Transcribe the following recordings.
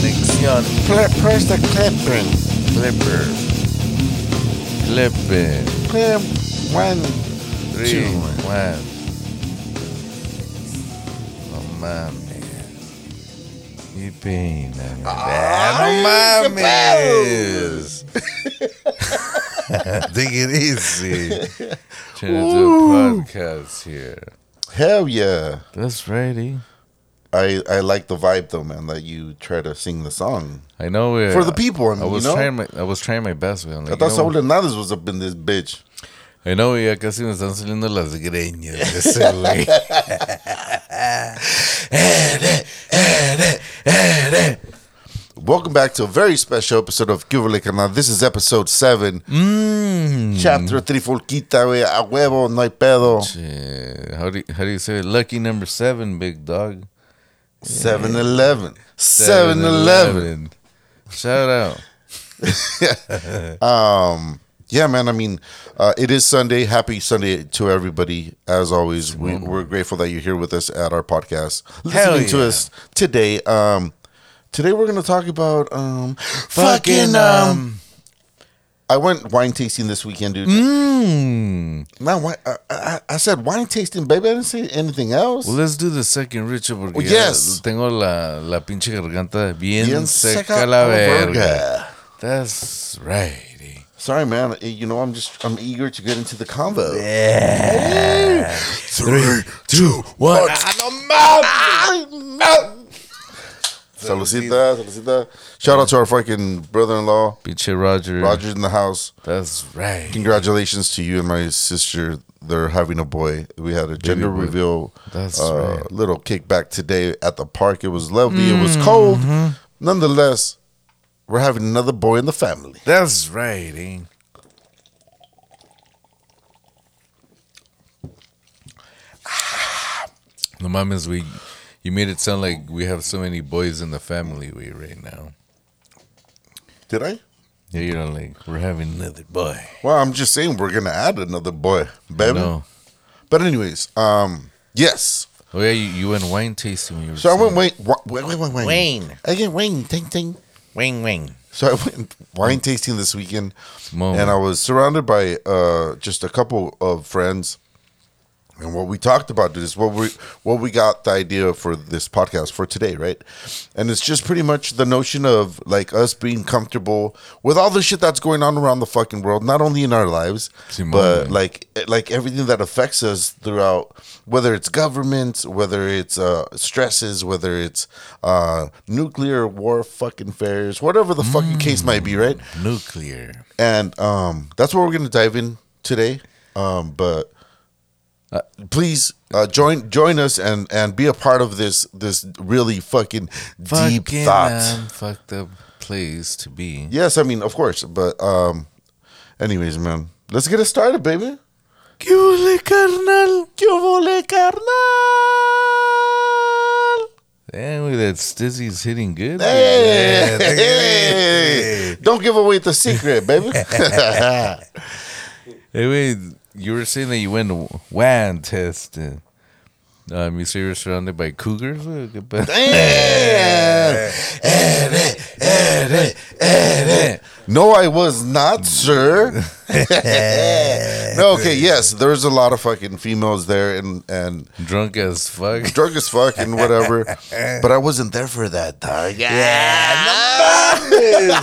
conexión. Press the clipping. Clipper. Clipping. Clip one, Three, two. one. No mames. Peina. Ay, no mames. Take it easy. Trying to do a podcast here. Hell yeah. That's righty. I, I like the vibe though, man, that you try to sing the song. I know For the people, I I mean, was you know? trying my I was trying my best. Man. Like, I you thought know, Saul Hernandez was up in this bitch. I know ya casi me están saliendo las greñas de ese güey. Welcome back to a very special episode of Cubole Canal. This is episode 7, Mmm. chapter 3, Folquita, güey. A huevo, no hay pedo. How do you, how do you say it? Lucky number seven, big dog. 7 11. 7 11. Shout out. Um, yeah, man. I mean, uh, it is Sunday. Happy Sunday to everybody. As always, we, we're grateful that you're here with us at our podcast, Hell listening to yeah. us today. Um, today we're gonna talk about um, Fucking, fucking um. I went wine tasting this weekend, dude. Mmm. Man, I, I, I said wine tasting, baby. I didn't say anything else. Well, let's do the second, Richard, porque Oh, ya yes. tengo la, la pinche garganta bien, Bien seca, seca la verga. verga. That's right. Sorry, man. Eh, You know, I'm just I'm eager to get into the combo convo. Three, two, one. Ah, Saludcita, saludcita. Shout out to our fucking brother-in-law, Pinche Roger. Roger's in the house. That's right. Congratulations to you and my sister. They're having a boy. We had a gender boy. reveal. That's uh, right. Mm-hmm. Little kickback today at the park. It was lovely. It was cold. Nonetheless, we're having another boy in the family. That's right. Eh? No mames, we you made it sound like we have so many boys in the family we right now. Did I? Yeah, you know, like we're having another boy. Well, I'm just saying we're gonna add another boy, baby. No. But anyways, um, yes. Oh yeah, you, you went wine tasting. when You were So I went saying- wait, wait, wait, wait, wait. Wayne. Again, Wayne, ting, ting. wing wing. So I went wine tasting this weekend, Moment. and I was surrounded by uh, just a couple of friends. And what we talked about is what we what we got the idea for this podcast for today, right? And it's just pretty much the notion of like us being comfortable with all the shit that's going on around the fucking world, not only in our lives, Simone. but like like everything that affects us throughout, whether it's government, whether it's uh, stresses, whether it's uh, nuclear war, fucking fairs, whatever the fucking case might be, right? nuclear. and um, that's what we're gonna dive in today. Um, but Uh, please uh, join join us and and be a part of this this really fucking deep thought. um, fucked up place to be. Yes, I mean of course, but um, anyways, man, let's get it started, baby. ¿Qué huele, carnal? ¿Qué vole, carnal? Damn, look, that Stizzy's hitting good. Hey, Yeah, hey, don't give away the secret, baby. Hey, wait, you were saying that you went to WAN test. And, um, you say you're surrounded by cougars? But- No, I was not, sir. no, okay, yes, there's a lot of fucking females there and and Drunk as fuck. drunk as fuck and whatever, but I wasn't there for that, dog. Yeah, no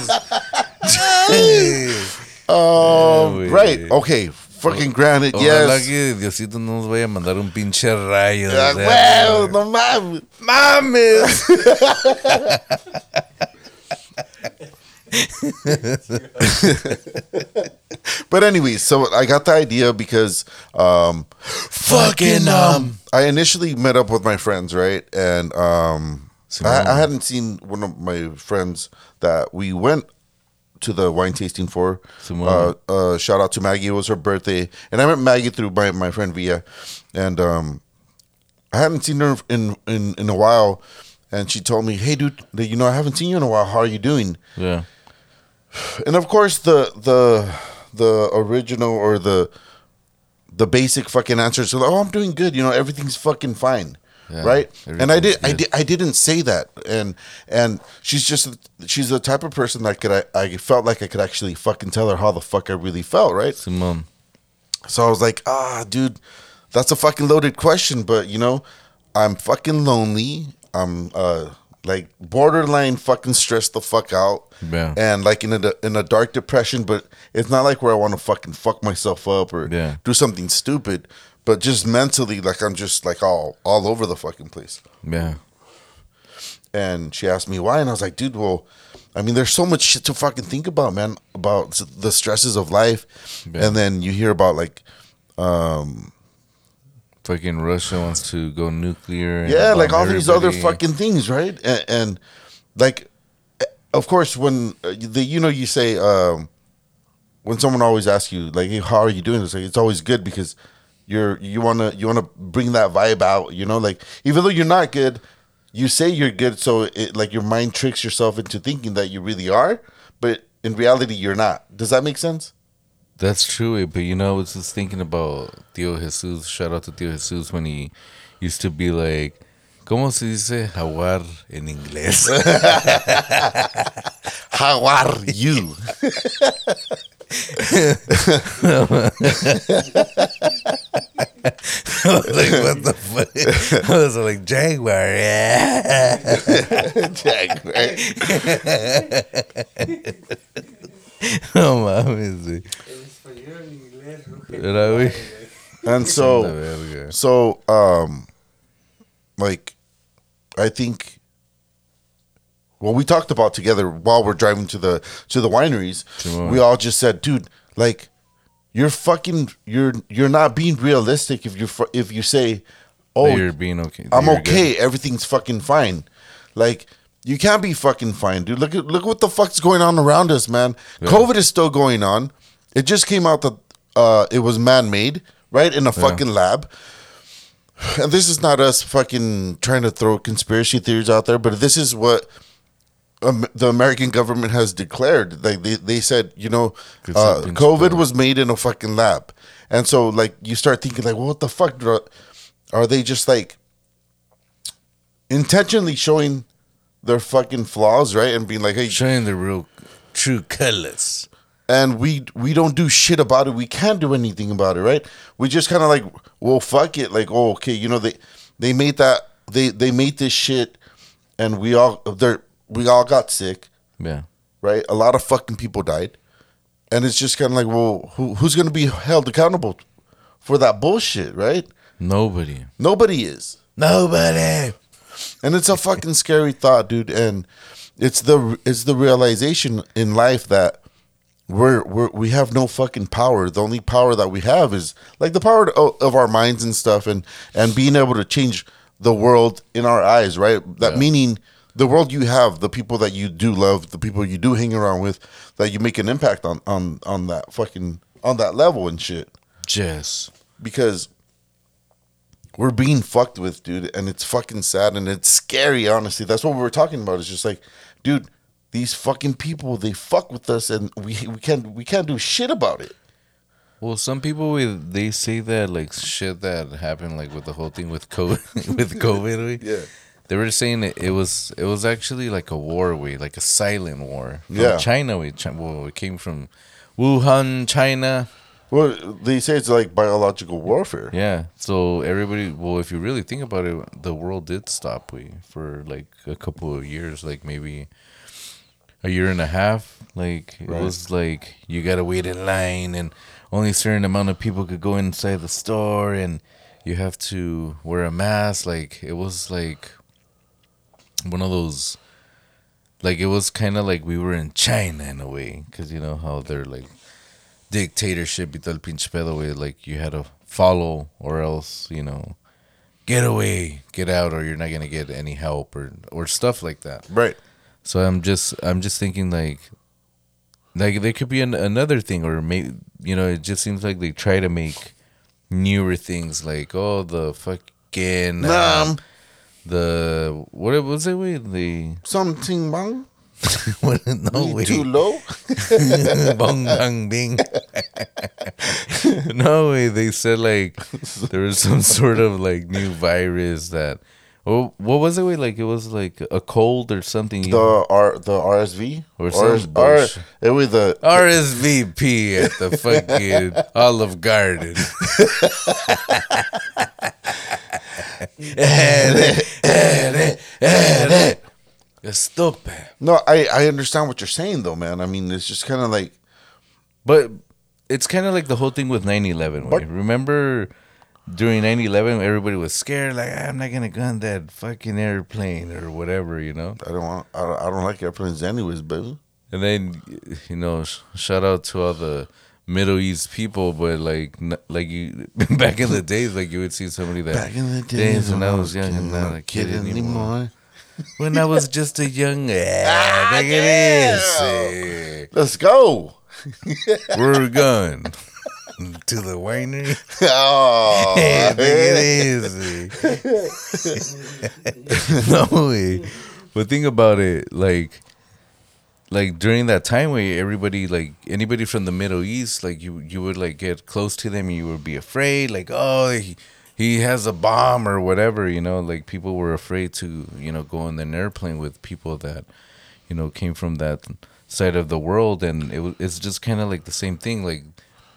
Um, güey. right, okay, fucking granted, Ojalá yes. que Diosito no nos vaya a mandar un pinche rayo. Ah, o sea, well, no mames. ¡Mames! But anyway, so I got the idea because um fucking um I initially met up with my friends, right? And um I, I hadn't seen one of my friends that we went to the wine tasting for. Uh, uh, shout out to Maggie. It was her birthday, and I met Maggie through my, my friend Via, and um, I hadn't seen her in, in in a while. And she told me, "Hey, dude, you know I haven't seen you in a while. How are you doing?" Yeah. and of course the the the original or the the basic fucking answer is like, oh i'm doing good you know everything's fucking fine Yeah, right? And I did, I did, I didn't say that, and and she's just she's the type of person that could I, I felt like I could actually fucking tell her how the fuck I really felt, right? Simone. So I was like, ah, dude, that's a fucking loaded question, but you know, I'm fucking lonely. I'm uh like borderline fucking stressed the fuck out. Yeah. And like in a in a dark depression, but it's not like where I want to fucking fuck myself up or Yeah. do something stupid, but just mentally like I'm just like all all over the fucking place. Yeah. And she asked me why, and I was like, dude, well, I mean, there's so much shit to fucking think about, man, about the stresses of life. Yeah. And then you hear about like um, Fucking Russia wants to go nuclear. and yeah like all these other fucking things right and, and like eh, of course when uh, the you know you say um when someone always asks you like hey, how are you doing it's like it's always good because you're you want to you want to bring that vibe out you know like even though you're not good you say you're good so it like your mind tricks yourself into thinking that you really are but in reality you're not does that make sense That's true, eh, but you know, I was just thinking about Tio Jesus. Shout out to Tio Jesus when he used to be like, ¿Cómo se dice jaguar en inglés? how are you I was like, what the fuck? I was like, jaguar, yeah. Jaguar. right? No mames, güey. Era, güey. and so. So, um, like, I think what we talked about together while we're driving to the to the wineries, Simone. we all just said, dude, like, you're fucking, you're you're not being realistic if you if you say, oh, That you're being okay. that I'm okay, everything's fucking fine, like. You can't be fucking fine, dude. Look at look what the fuck's going on around us, man. COVID is still going on. It just came out that uh, it was man made, right, in a fucking lab. And this is not us fucking trying to throw conspiracy theories out there, but this is what um, the American government has declared. Like they, they said, you know, uh, COVID was made in a fucking lab, and so like you start thinking like, well, what the fuck are they just like intentionally showing their fucking flaws, right, and being like, hey, Showing the real true colors. and we we don't do shit about it. We can't do anything about it, right? We just kind of like, well, fuck it. Like, oh, okay, you know they they made that they they made this shit, and we all they we all got sick, Yeah. right? A lot of fucking people died, and it's just kind of like, well, who who's gonna be held accountable for that bullshit, right? Nobody. Nobody is. Nobody. and it's a fucking scary thought, dude. And it's the it's the realization in life that we're we're we have no fucking power. The only power that we have is like the power of, of our minds and stuff, and and being able to change the world in our eyes, right? That Yeah. meaning the world you have, the people that you do love, the people you do hang around with, that you make an impact on on on that fucking on that level and shit Jess. because we're being fucked with, dude, and it's fucking sad and it's scary. Honestly, that's what we were talking about. It's just like, dude, these fucking people they fuck with us, and we we can't we can't do shit about it. Well, some people with they say that like shit that happened like with the whole thing with COVID with COVID. Yeah. They were saying it, it was it was actually like a war way, like a silent war. From Yeah. China way. Chi- Well, it came from Wuhan, China. Well, they say it's like biological warfare. Yeah. So everybody, well, if you really think about it, the world did stop we for like a couple of years, like maybe a year and a half. Like it was like you gotta wait in line, and only a certain amount of people could go inside the store, and you have to wear a mask. Like it was like one of those. Like it was kind of like we were in China in a way, because you know how they're like dictatorship y todo el pinche pedo, güey. Like you had to follow or else, you know, get away, get out, or you're not gonna get any help or or stuff like that. Right. So I'm just I'm just thinking like like there could be an, another thing or maybe you know it just seems like they try to make newer things like oh the fucking um, Nam the what was it with the something wrong. What- no You way. too low? Bong bang bing. no way. They said like there was some sort of like new virus that. Oh, what was it? Wait, like it was like a cold or something. The R the RSV Or RS some bullshit. it was the RSVP at the fucking Olive Garden. Estúpido. no. I I understand what you're saying though, man. I mean, it's just kind of like But it's kind of like the whole thing with 9 11. But- Remember during 9 11, everybody was scared, like, I'm not going to go on that fucking airplane or whatever, you know? I don't want I don't, I don't like airplanes anyways, baby. And then, you know, shout out to all the Middle East people, but like, n- like you back in the days, like you would see somebody that Back in the days when I was young and not a kid anymore. When I was just a young, look at eh. Let's go. We're going to the winery. Oh, Hey, look at no way. But think about it, like, like during that time where everybody, like anybody from the Middle East, like you, you would like get close to them, and you would be afraid, like, oh, he, he has a bomb or whatever, you know. Like people were afraid to, you know, go on an airplane with people that, you know, came from that side of the world, and it was, it's just kind of like the same thing, like.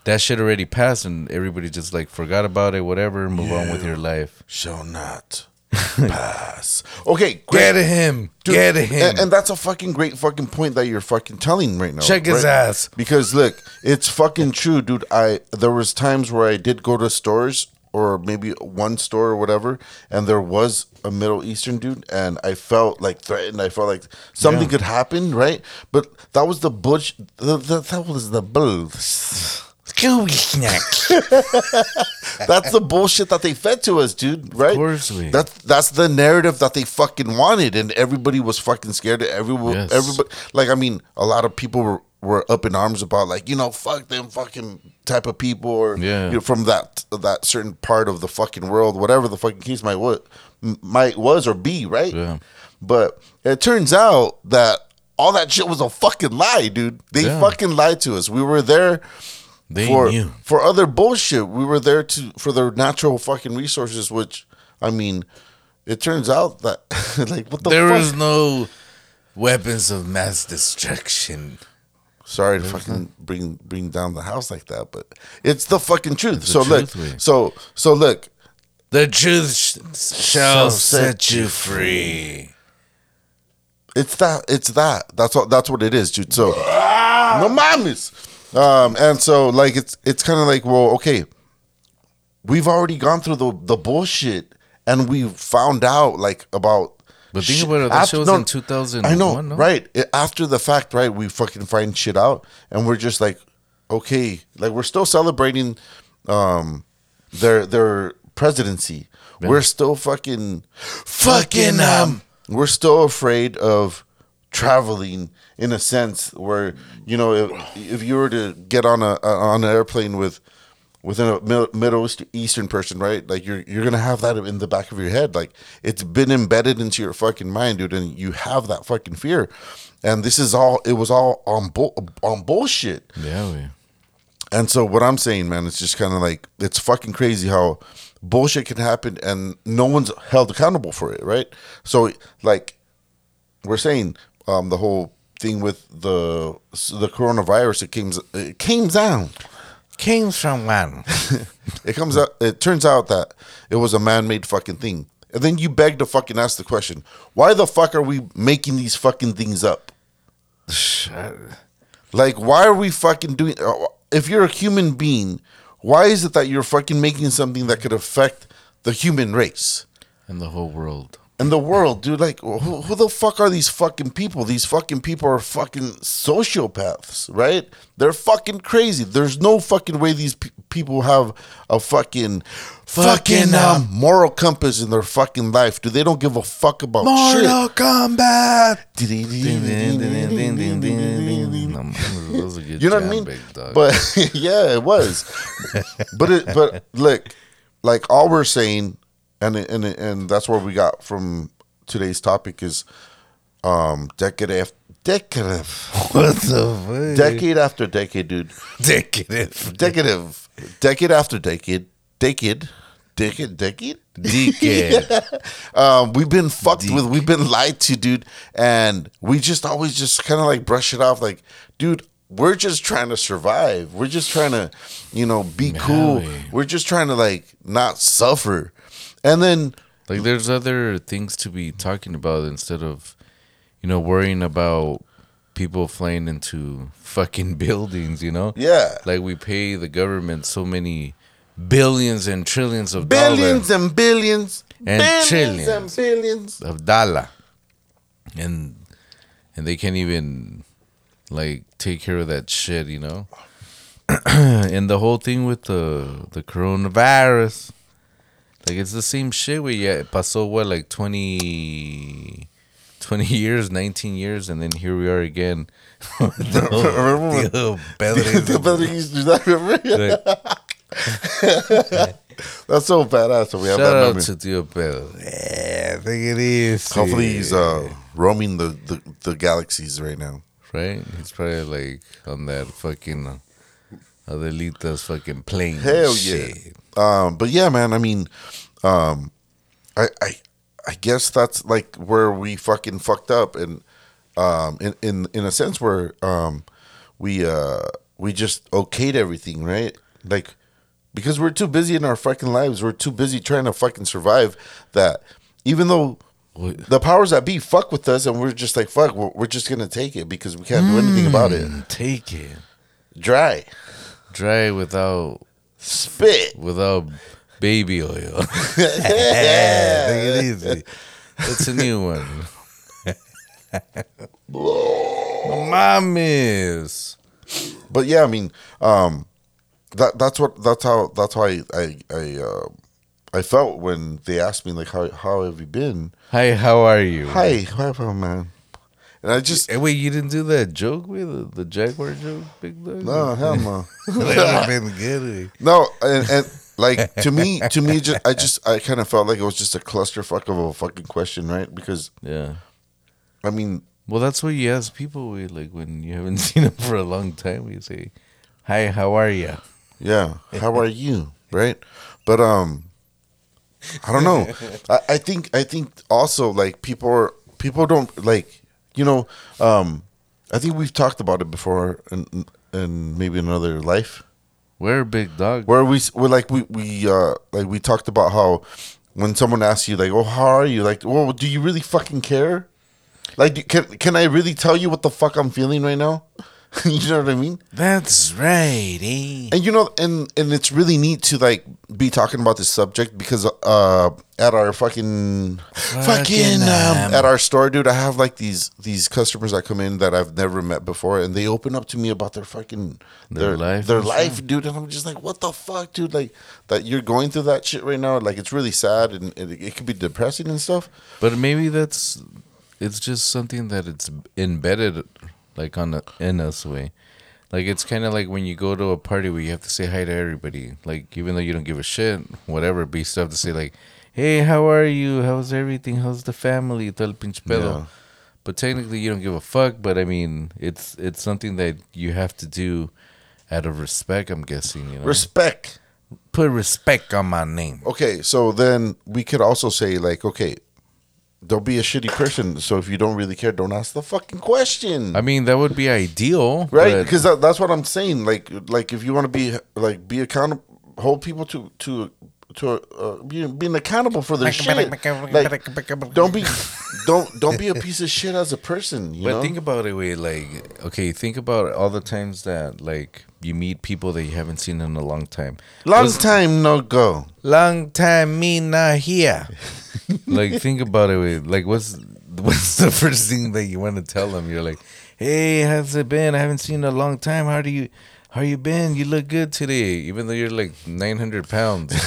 That shit already passed, and everybody just like forgot about it. Whatever, move on with your life. shall not pass. Okay, great. Get him. Dude, Get him. And, and that's a fucking great fucking point that you're fucking telling right now. Check his right? ass. Because look, it's fucking true, dude. I there was times where I did go to stores or maybe one store or whatever, and there was a Middle Eastern dude, and I felt like threatened. I felt like something Yeah. could happen, right? But that was the bush. The, the, that was the bull. Scooby snack. That's the bullshit that they fed to us, dude. Right? course we- That's that's the narrative that they fucking wanted, and everybody was fucking scared. Everyone, Yes. everybody, like I mean, a lot of people were, were up in arms about like you know, fuck them fucking type of people, or Yeah. you know, from that that certain part of the fucking world, whatever the fucking case might what might was or be, right? Yeah. But it turns out that all that shit was a fucking lie, dude. They Yeah. fucking lied to us. We were there They for knew. for other bullshit. We were there to for their natural fucking resources, which I mean, it turns out that like what the There fuck? was no weapons of mass destruction. Sorry to fucking bring bring down the house like that, but it's the fucking truth. so look, so so look, The truth sh- shall set set you you free. it's that it's that. That's what that's what it is, dude. So ah! no mames. Um, and so like it's it's kind of like well, okay, we've already gone through the the bullshit, and we found out like about. But think shit- about it. That after- was no, in 2001, I know, no? right? It- after the fact, right? We fucking find shit out, and we're just like, okay, like we're still celebrating um their their presidency. We're still fucking fucking um. We're still afraid of traveling in a sense where you know if, if you were to get on a on an airplane with within a Middle East- Eastern person, right? Like you're you're gonna have that in the back of your head. Like it's been embedded into your fucking mind, dude, and you have that fucking fear. And this is all. It was all on bull on bullshit. Yeah, we. And so what I'm saying, man, it's just kind of like it's fucking crazy how bullshit can happen and no one's held accountable for it, right? So like we're saying, um, the whole thing with the the coronavirus, it came it came down. Came from one. It comes out. It turns out that it was a man-made fucking thing. And then you beg to fucking ask the question: Why the fuck are we making these fucking things up? Like, why are we fucking doing? uh, If you're a human being, why is it that you're fucking making something that could affect the human race and the whole world. And the world, dude? Like, who, who the fuck are these fucking people? These fucking people are fucking sociopaths, right? They're fucking crazy. There's no fucking way these pe- people have a fucking fucking um, moral compass in their fucking life, dude. They don't give a fuck about Mortal Kombat. shit. Are good You know what I mean? big. But yeah, it was. but it, but look, like all we're saying, and and and that's where we got from today's topic is, um, decade after Decorative. What the fuck? Decade after decade, dude. Decade. Decade. Decade after decade. Decade. Decade. Decade. Decade. Um, we've been fucked with. We've been lied to, dude. And we just always just kind of like brush it off, like, dude. We're just trying to survive. We're just trying to, you know, be cool. We're just trying to like not suffer. And then Like there's other things to be talking about instead of, you know, worrying about people flying into fucking buildings, you know? yeah, Like we pay the government so many billions and trillions of billions dollars and billions And billions trillions. and billions. of dollar. And and they can't even like take care of that shit, you know? and the whole thing with the the coronavirus. Like it's the same shit we yeah, pasó what like 20 20 years, 19 years and then here we are again. the whole, Remember the whole Pedro- The brother used to do that, remember? like, That's so badass. So we have shout that out memory. to Tio Pedro. Yeah, I think it is. Hopefully he's uh, roaming the, the, the galaxies right now. right? He's probably like on that fucking uh, Adelita's fucking plane. and Hell yeah. shit. Um, but yeah, man. I mean, um, I, I I guess that's like where we fucking fucked up, and um, in in in a sense where um, we uh we just okayed everything, right? Like because we're too busy in our fucking lives, we're too busy trying to fucking survive. That even though the powers that be fuck with us, and we're just like fuck, we're, we're just gonna take it because we can't do anything about it. Mm, Take it. Dry, Dry without spit. without baby oil. yeah, take it easy. That's a new one. Mames. but yeah, I mean, um, that that's what that's how that's how I I I, uh, I felt when they asked me like how how have you been? Hi, how are you? Hi, how man? And I just Hey, wait, you didn't do that joke with the, the Jaguar joke, big dog? no hell no that would have been good. no and, and like to me to me just I just I kind of felt like it was just a clusterfuck of a fucking question, right? Because Yeah. I mean Well, that's what you ask people like when you haven't seen them for a long time. You say, "Hi, how are you?" Yeah. How are you? Right. But um I don't know. I, I think I think also like people are people don't like you know, um I think we've talked about it before in in maybe another life. We're a big dog. Where we we're like we we uh like we talked about how when someone asks you like, "Oh, how are you?" Like, "Well, do you really fucking care?" Like, can can I really tell you what the fuck I'm feeling right now? you know what I mean? That's right, eh? And you know, and and it's really neat to like be talking about this subject because uh at our fucking fucking um, um, at our store, dude, I have like these these customers that come in that I've never met before, and they open up to me about their fucking Their their life their life, dude, and I'm just like, what the fuck, dude, like that you're going through that shit right now, like it's really sad and it, it could be depressing and stuff. But maybe that's it's just something that it's embedded like on the, in us way. Like it's kind of like when you go to a party where you have to say hi to everybody. Like even though you don't give a shit, whatever, but you still have to say like, "Hey, how are you? How's everything? How's the family?" Todo el pinche pedo. Yeah. But technically, you don't give a fuck. But I mean, it's it's something that you have to do out of respect. I'm guessing, you know, Respect. put respect on my name. Okay, so then we could also say like, okay, don't be a shitty person. So if you don't really care, don't ask the fucking question. I mean, that would be ideal, right because that, that's what i'm saying like like if you want to be like be accountable hold people to to to uh, be, being accountable for their shit like don't be don't don't be a piece of shit as a person you But know think about it, wait, like, okay, think about all the times that, like, you meet people that you haven't seen in a long time. long What's- time no go long time me not here. like, think about it, wait, like, what's what's the first thing that you want to tell them? You're like, hey, how's it been? I haven't seen in a long time. How do you? How you been? You look good today, even though you're like 900 pounds.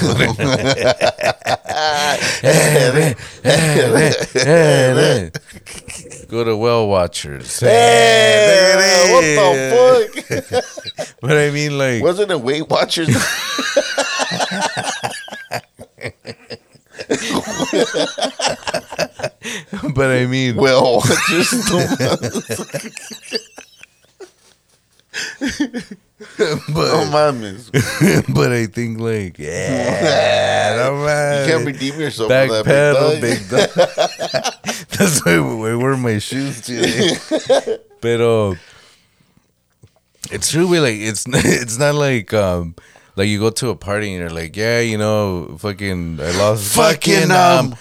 Go to Well Watchers. hey, what the fuck But I mean, like, wasn't it weight watchers but I mean, Well, just but no mames. but I think like yeah, no man. You can't redeem yourself for that Backpedal, big dog. big dog. That's why I wear my shoes today. Pero it's true. We like it's it's not like um like you go to a party and you're like yeah you know fucking I lost Fucking, fucking um, um.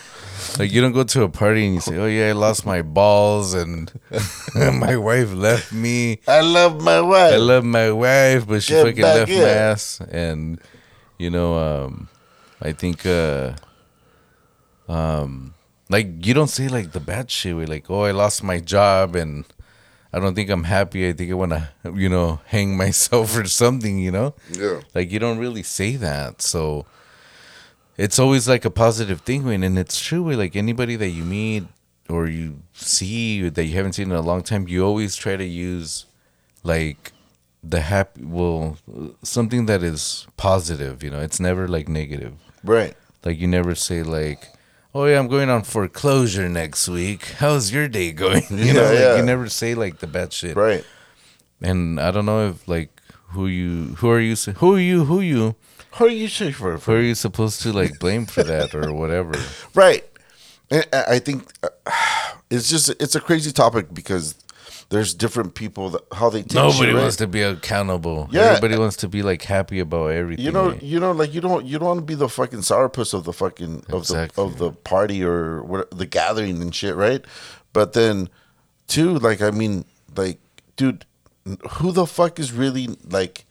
Like you don't go to a party and you say, "Oh yeah, I lost my balls and my wife left me." I love my wife. I love my wife, but she Get fucking left here. my ass. And you know, um, I think, uh, um, like you don't say like the bad shit. Where like, oh, I lost my job and I don't think I'm happy. I think I want to, you know, hang myself or something. You know, yeah. like you don't really say that. So it's always like a positive thing, when and it's true. Like anybody that you meet or you see that you haven't seen in a long time, you always try to use like the happy well something that is positive you know it's never like negative Right. like you never say like oh yeah i'm going on foreclosure next week how's your day going you know like yeah. you never say like the bad shit Right. and i don't know if like who you who are you who are you who you Who are you for? who are you supposed to like blame for that or whatever Right. And I think uh, it's just it's a crazy topic because there's different people that how they take nobody shit, right? wants to be accountable Yeah. everybody wants to be like happy about everything You know, right? you know, like you don't you don't want to be the fucking sourpuss of the fucking of Exactly. the of the party or what the gathering and shit, right? But then, too, like I mean, like, dude, who the fuck is really like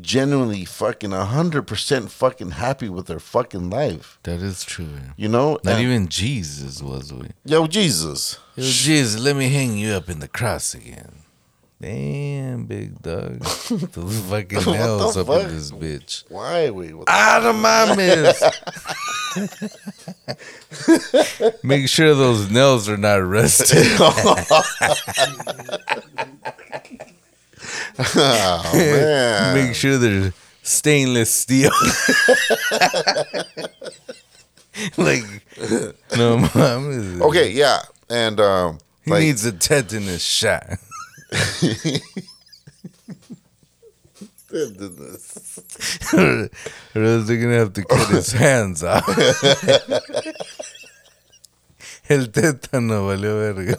genuinely fucking hundred percent fucking happy with their fucking life? that is true. You know, not And- even jesus was we yo Jesus. Yo, Jesus, let me hang you up in the cross again. Damn, big dog. Those fucking nails up fuck? in this bitch. Why are we? Out of my mess. Make sure those nails are not rusted. Oh man. Make sure they're stainless steel. like, no, mom. Okay, yeah, and um, He like, needs a tetanus shot. or else they're gonna have to cut his hands off. El tétano valió verga.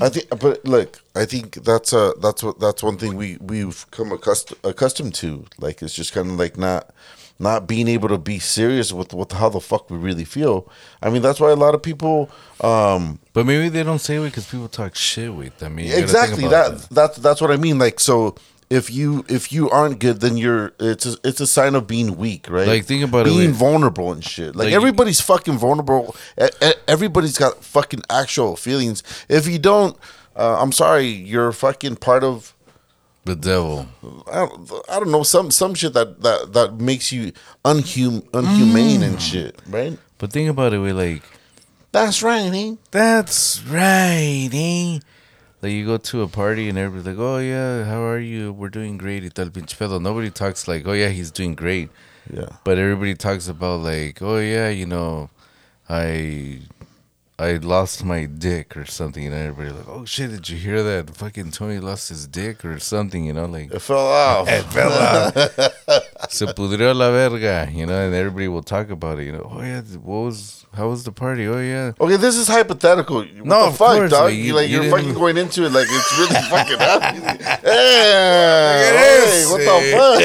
I think, but look, I think that's a that's what that's one thing we we've come accustomed accustomed to. Like it's just kind of like not not being able to be serious with with how the fuck we really feel. I mean, that's why a lot of people. um But maybe they don't say it because people talk shit with. I mean, you gotta think Exactly about that, that's that's what I mean. Like so. If you if you aren't good, then you're it's a, it's a sign of being weak, right? Like, think about it, being vulnerable and shit. Like, Like- everybody's fucking vulnerable. Everybody's got fucking actual feelings. If you don't, uh, I'm sorry, you're fucking part of The devil. I don't, I don't know some some shit that that that makes you unhum unhumane and shit, right? But think about it, we like, That's right, eh? that's right, eh? Like you go to a party and everybody's like, oh yeah, how are you? We're doing great. Y tal pinche pedo. Nobody talks like, oh yeah, he's doing great. Yeah. But everybody talks about like, oh yeah, you know, I I lost my dick or something, and everybody like, oh shit, did you hear that? Fucking Tony lost his dick or something, you know, like It fell off. it fell off. Se pudrió la verga, you know, and everybody will talk about it, you know. Oh yeah, what was how was the party? Oh yeah. Okay, this is hypothetical. What No, the of fuck, course, dog? like, you, you- like you you're didn't- fucking going into it like it's really fucking happening. Hey, hey, what the fuck?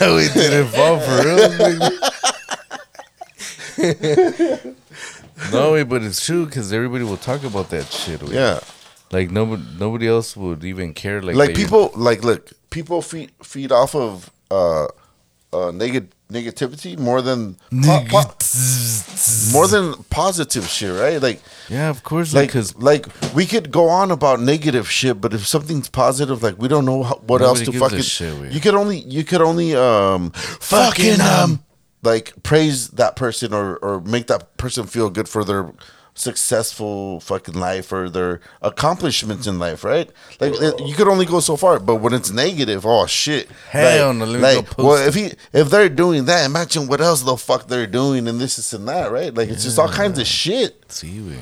we didn't fall for real. No, but it's true because everybody will talk about that shit. wait. yeah, Like nobody, nobody else would even care. Like, like people, like look, people feed feed off of uh, uh, negative negativity more than po- po- more than positive shit, right? Like, Yeah, of course. like, Because like we could go on about negative shit, but if something's positive, like we don't know how, what else to fucking. shit, you could only you could only um fucking um like praise that person or or make that person feel good for their successful fucking life or their accomplishments in life, right? Like you could only go so far, but when it's negative, oh shit. Hell like, no, let me like, well, if he if they're doing that, imagine what else the fuck they're doing and this, this and that, right? Like it's just all kinds of shit See, we.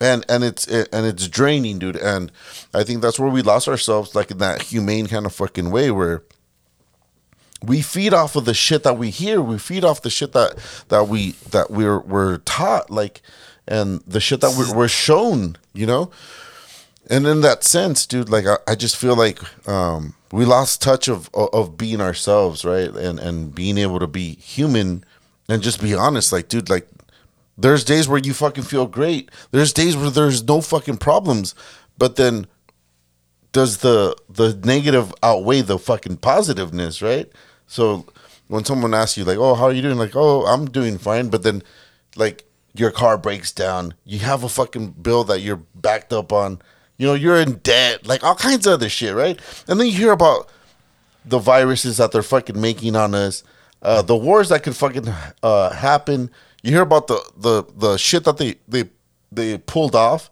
and and it's and it's draining, dude. And I think that's where we lost ourselves, like in that humane kind of fucking way, where we feed off of the shit that we hear. We feed off the shit that that we that we're we're taught, like, and the shit that we're, we're shown, you know. And in that sense, dude, like I, I just feel like um, we lost touch of of being ourselves, right, and and being able to be human and just be honest. Like, dude, like there's days where you fucking feel great. There's days where there's no fucking problems, but then does the the negative outweigh the fucking positiveness, right? So when someone asks you like, "Oh, how are you doing?" like, "Oh, I'm doing fine," but then like your car breaks down, you have a fucking bill that you're backed up on, you know, you're in debt, like all kinds of other shit, right? And then you hear about the viruses that they're fucking making on us, uh, the wars that could fucking uh, happen. You hear about the the the shit that they they they pulled off.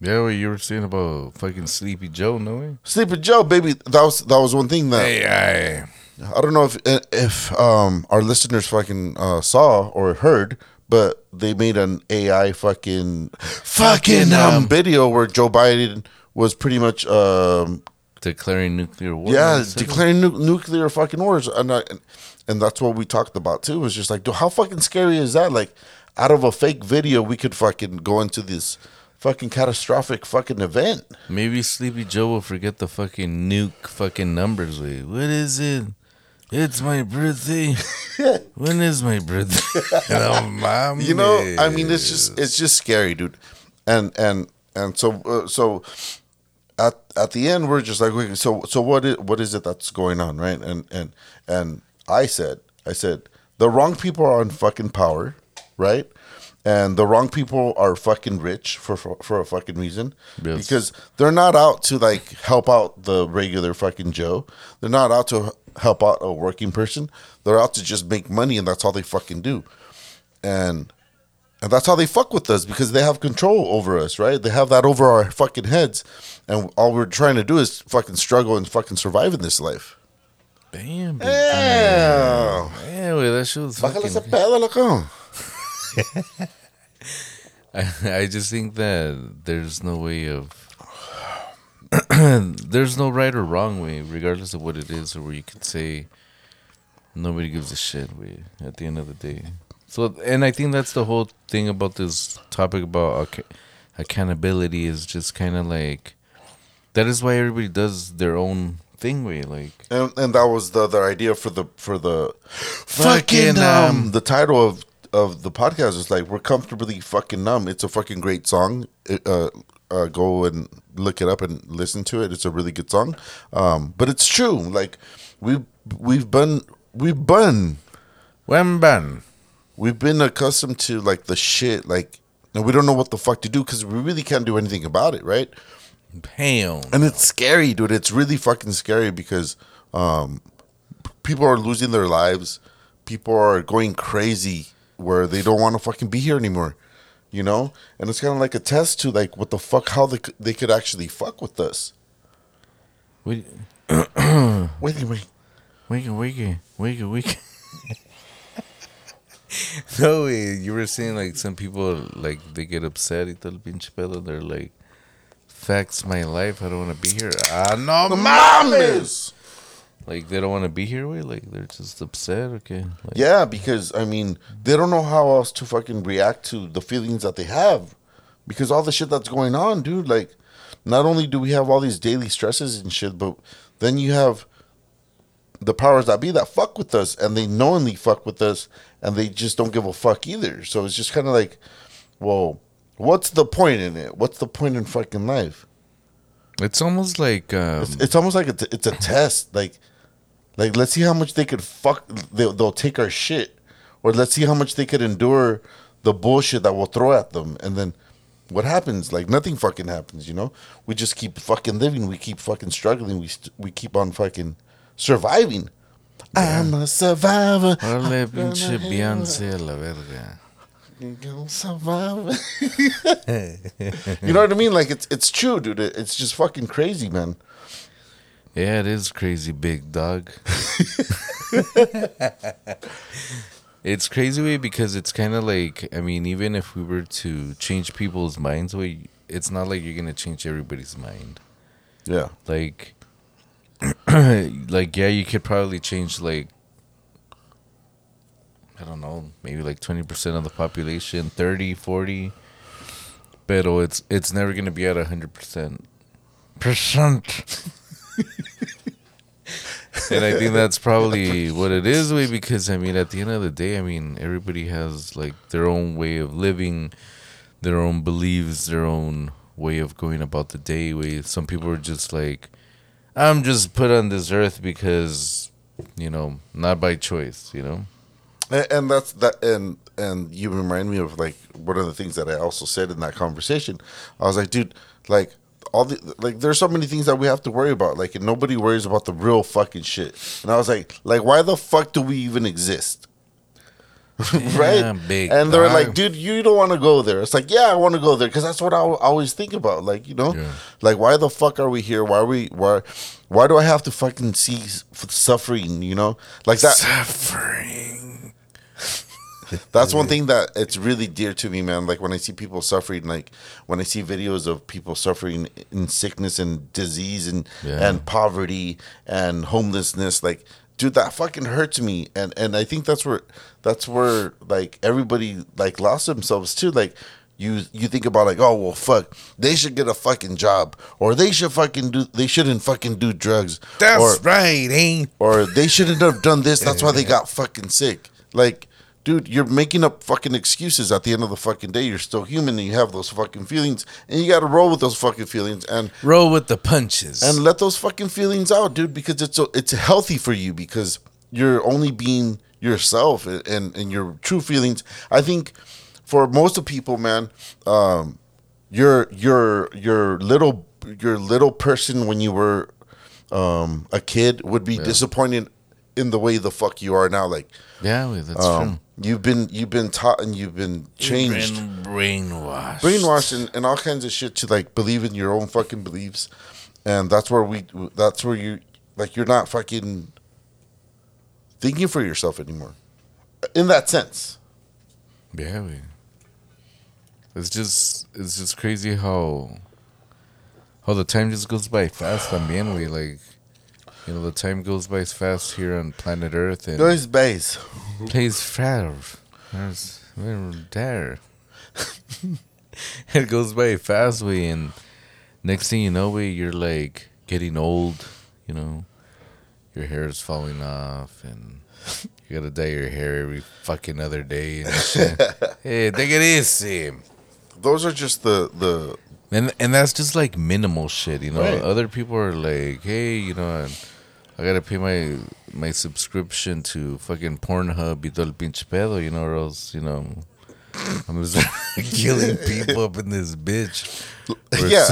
Yeah, what you were saying about fucking Sleepy Joe, no way? Sleepy Joe, baby, that was that was one thing that Hey, I. I don't know if if um our listeners fucking uh, saw or heard, but they made an AI fucking fucking um, um, video where Joe Biden was pretty much um Declaring nuclear war. yeah declaring nu- nuclear fucking wars and, I, and and that's what we talked about too. Was just like, dude, how fucking scary is that? Like, out of a fake video, we could fucking go into this fucking catastrophic fucking event. Maybe Sleepy Joe will forget the fucking nuke fucking numbers. Wait, what is it? It's my birthday. when is my birthday? you know i mean it's just it's just scary dude and and and so uh, so at at the end we're just like okay, so so what is what is it that's going on right and and and i said i said the wrong people are on fucking power right and the wrong people are fucking rich for for, for a fucking reason Yes. because they're not out to like help out the regular fucking joe they're not out to help out a working person they're out to just make money and that's all they fucking do and and that's how they fuck with us because they have control over us, right? They have that over our fucking heads, and all we're trying to do is fucking struggle and fucking survive in this life. Bam. bam. Yeah. That shit was Bájale ese pedo, loco. I, I just think that there's no way of. there's no right or wrong way, regardless of what it is, or where you could say nobody gives a shit way at the end of the day. So, and I think that's the whole thing about this topic about ac- accountability is just kind of like that is why everybody does their own thing way. Like, And, and that was the other idea for the for the Fucking, um um, the title of of the podcast is like we're comfortably fucking numb. It's a fucking great song. It, uh, uh, go and look it up and listen to it. It's a really good song. Um, but it's true. Like we've we've been we've been Wemban. we've been accustomed to like the shit like and we don't know what the fuck to do because we really can't do anything about it right Damn. and it's scary dude it's really fucking scary because um people are losing their lives people are going crazy where they don't want to fucking be here anymore you know and it's kind of like a test to like what the fuck how they, they could actually fuck with us Wait, wait wait Wake it, wake it, wake it, wake it. no way. You were saying like some people like they get upset y todo el pinche pedo. They're like, "Facts my life. I don't want to be here." Ah, no mames. Like they don't want to be here. Way like they're just upset. Okay. Like, Yeah, because I mean, they don't know how else to fucking react to the feelings that they have, because all the shit that's going on, dude. Like, not only do we have all these daily stresses and shit, but then you have the powers that be that fuck with us, and they knowingly fuck with us, and they just don't give a fuck either. So it's just kind of like, well, what's the point in it? What's the point in fucking life? It's almost like um, It's, it's almost like it's a test. Like, like let's see how much they could fuck. They'll, they'll take our shit, or let's see how much they could endure the bullshit that we'll throw at them, and then what happens? Like nothing fucking happens. You know, we just keep fucking living. We keep fucking struggling. We st- we keep on fucking surviving. I'm a survivor. Órale, pinche Beyoncé a la verga. you know what I mean? Like it's it's true, dude. It's just fucking crazy, man. Yeah, it is crazy, big dog. it's crazy way because it's kind of like I mean, even if we were to change people's minds, way it's not like you're gonna change everybody's mind. Yeah. Like, like yeah, you could probably change like I don't know, maybe like 20% of the population, 30, 40. But it's it's never going to be at 100%. Percent. and I think that's probably what it is, way because I mean, at the end of the day, I mean, everybody has like their own way of living, their own beliefs, their own way of going about the day. Way some people are just like, I'm just put on this earth because, you know, not by choice. You know. And, that's that, and and you remind me of like one of the things that I also said in that conversation. I was like, dude, like all the like, there's so many things that we have to worry about. Like, and nobody worries about the real fucking shit. And I was like, like, why the fuck do we even exist? right? Yeah, and they're like, dude, you don't want to go there. It's like, yeah, I want to go there because that's what I always think about. Like, you know, Yeah. like why the fuck are we here? Why are we? Why? Why do I have to fucking see suffering? You know, like that. Suffering. That's one thing that it's really dear to me, man. Like when I see people suffering, like when I see videos of people suffering in sickness and disease and Yeah. and poverty and homelessness, like dude, that fucking hurts me. And and I think that's where that's where like everybody like lost themselves too. Like you you think about like oh well fuck they should get a fucking job or they should fucking do they shouldn't fucking do drugs That's or right, ain't or they shouldn't have done this. That's why they got fucking sick. Like, dude, you're making up fucking excuses. At the end of the fucking day, you're still human and you have those fucking feelings, and you got to roll with those fucking feelings and roll with the punches. and let those fucking feelings out, dude, because it's it's healthy for you because you're only being yourself and and, and your true feelings. I think for most of people, man, um, your your your little your little person when you were um, a kid would be disappointed in the way the fuck you are now. Like yeah, that's um, you've been you've been taught and you've been true. changed Brain, brainwashed. brainwashed and, and all kinds of shit to like believe in your own fucking beliefs and that's where we that's where you like you're not fucking thinking for yourself anymore in that sense Yeah, we. It's just it's just crazy how how the time just goes by fast. También, we like you know the time goes by fast here on planet Earth and Guys, base plays fast. There's we're there. it goes by fast, way and next thing you know, way you're like getting old. You know, your hair is falling off and. You gotta dye your hair every fucking other day and shit. hey, take it easy. those are just the the And and that's just like minimal shit, you know. Right. Other people are like, hey, you know, I gotta pay my my subscription to fucking Pornhub y todo el pinche pedo, you know, or else, you know, I'm just killing people up in this bitch. Yeah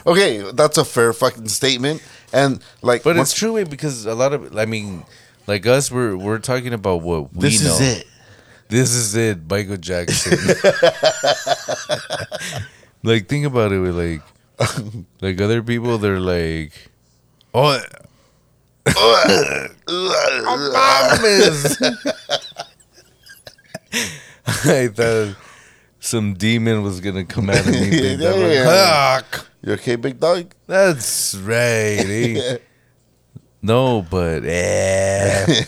okay that's a fair fucking statement and like but it's true, way because a lot of, I mean, like us, we're we're talking about what we this know. This is it This is it, Michael Jackson. like, think about it. With like, like other people, they're like, oh. I thought some demon was gonna come out of me. Big Yeah, dog. Yeah. You okay big dog That's right. eh? no, but eh.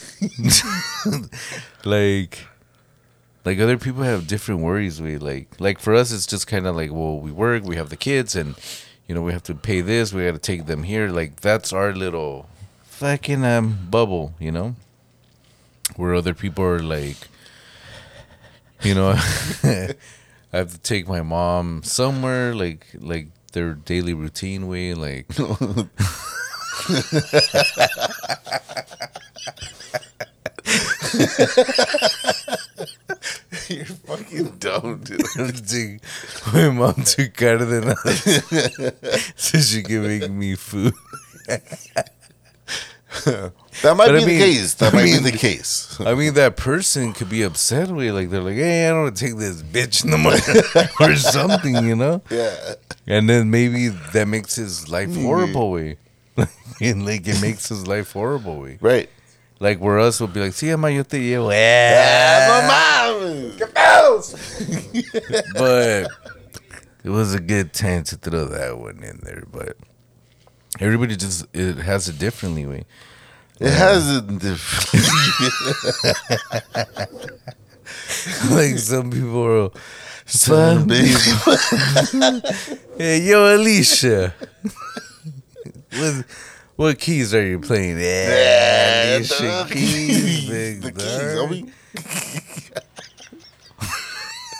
like, like other people have different worries. We like, like for us, it's just kind of like, well, we work, we have the kids, and you know, we have to pay this. We got to take them here. Like that's our little fucking um bubble, you know. Where other people are like, you know, I have to take my mom somewhere, like like their daily routine way, like you're fucking dumb dude Take my mom to Cardenas so she can make me food. That might But I be mean- the case. That I might mean- be the case. I mean, that person could be upset with, like, they're like, hey, I don't want to take this bitch no more, or something, you know? Yeah. And then maybe that makes his life horrible way. and like, it makes his life horrible way. Right. Like, where us would be like, sí, ama, yo te llevo. Ah, Eh. mames. ¿Qué pedos? but it was a good time to throw that one in there. But everybody just it has it differently. Way It has a diff- like some people are. Some people. Hey, yo, Alicia. what, what keys are you playing? Yeah, Alicia dog. keys, big the keys,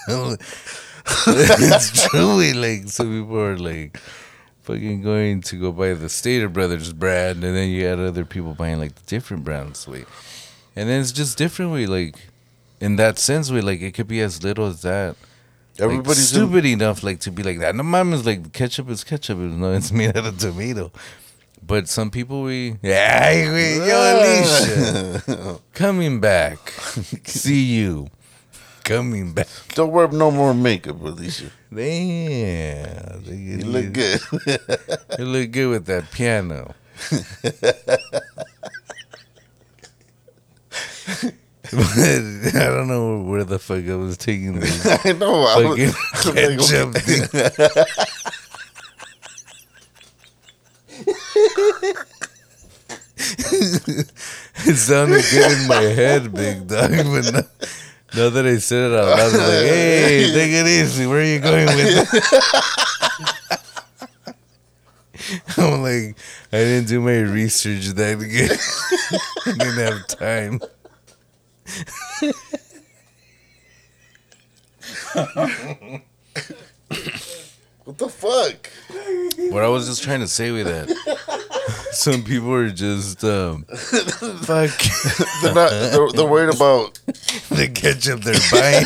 it's true. we, Like some people are like fucking going to go buy the Stater Brothers brand, and then you had other people buying like the different brands. Way, and then it's just different. Way, like in that sense, way, like it could be as little as that. Like, Everybody's in- stupid enough, like to be like that. No, mom is like ketchup is ketchup. No, it's made out of tomato. But some people we yeah, we, yo Alicia coming back. See you coming back. Don't wear no more makeup, Alicia. Damn, You look good. You look good with that piano. I don't know where the fuck I was taking this I know. I was, I was ketchup like, thing. It sounded good in my head, big dog, but now, now that I said it out loud, I'm like, hey, take it easy. Where are you going with it? I'm like, I didn't do my research that good. I didn't have time. what the fuck? What I was just trying to say with that, some people are just um, fuck They're not. They're, they're worried about. the ketchup they're buying.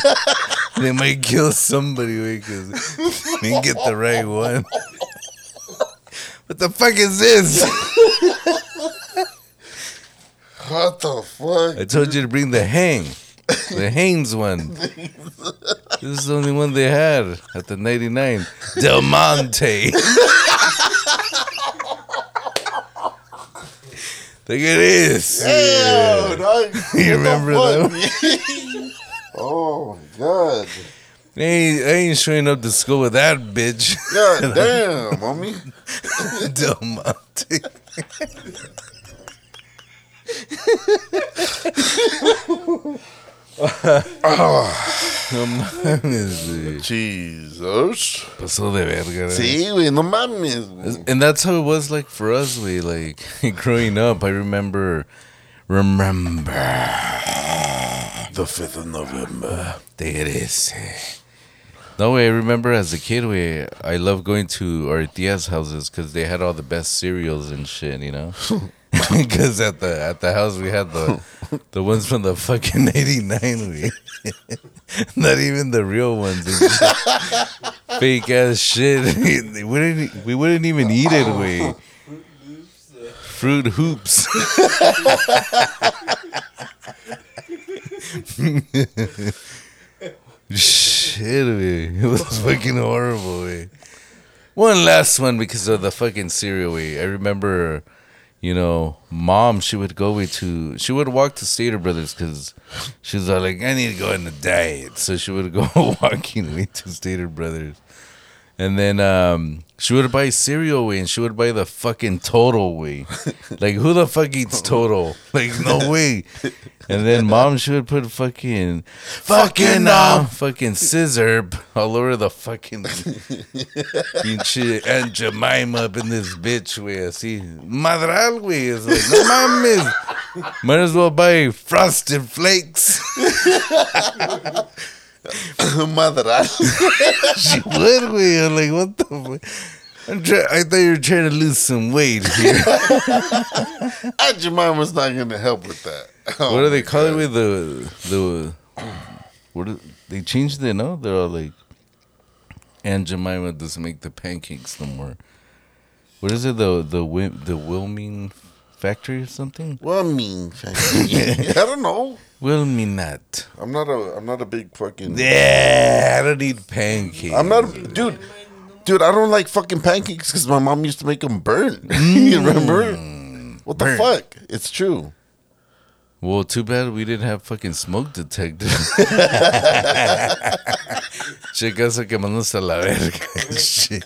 they might kill somebody because they didn't get the right one. What the fuck is this? What the fuck? I told you to bring the hang, the Heinz one. This is the only one they had at the '99 Del Monte. Look at this. Ew, dog. You remember fuck? oh my god. I ain't, I ain't showing up to school with that bitch. God damn, mommy. Del Monte. No mames, güey. Jesus. Pasó de verga. güey. Sí, güey, no mames. güey. And that's how it was like for us. We like growing up. I remember, remember The 5th of November. there it is. No way. I remember as a kid, we I loved going to our tia's houses because they had all the best cereals and shit. You know, because at the at the house we had the the ones from the fucking '89. We not even the real ones. Fake ass shit. we wouldn't we wouldn't even eat it. We fruit hoops. Shit, we. It was fucking horrible, we. One last one because of the fucking cereal, we. I remember, you know, mom, she would go with to, she would walk to Stater Brothers because she was like, I need to go on a diet. So she would go walking way to Stater Brothers. And then um, she would buy cereal way and she would buy the fucking total way. like who the fuck eats total? Like no way. And then mom she would put fucking fucking uh, fucking scissor all over the fucking pinche Aunt Jemima up in this bitch way así. Madral way is like no mames. Might as well buy frosted flakes. Madral. she would we I'm like what the fuck? Try- I thought you were trying to lose some weight here. Aunt Jemima's not going to help with that. Oh what do they call it with the the what do, they changed it no they're all like Aunt Jemima doesn't make the pancakes no more what is it the the the Wilming factory or something? Well, I mean, I don't know. Not. I'm not a. I'm not a big fucking. Yeah, I don't eat pancakes. I'm not, a, dude. Dude, I don't like fucking pancakes because my mom used to make them burn. you mm. remember? What the Burn. fuck? It's true. Well, too bad we didn't have fucking smoke detectors. Chicas quemándose a la verga. Shit.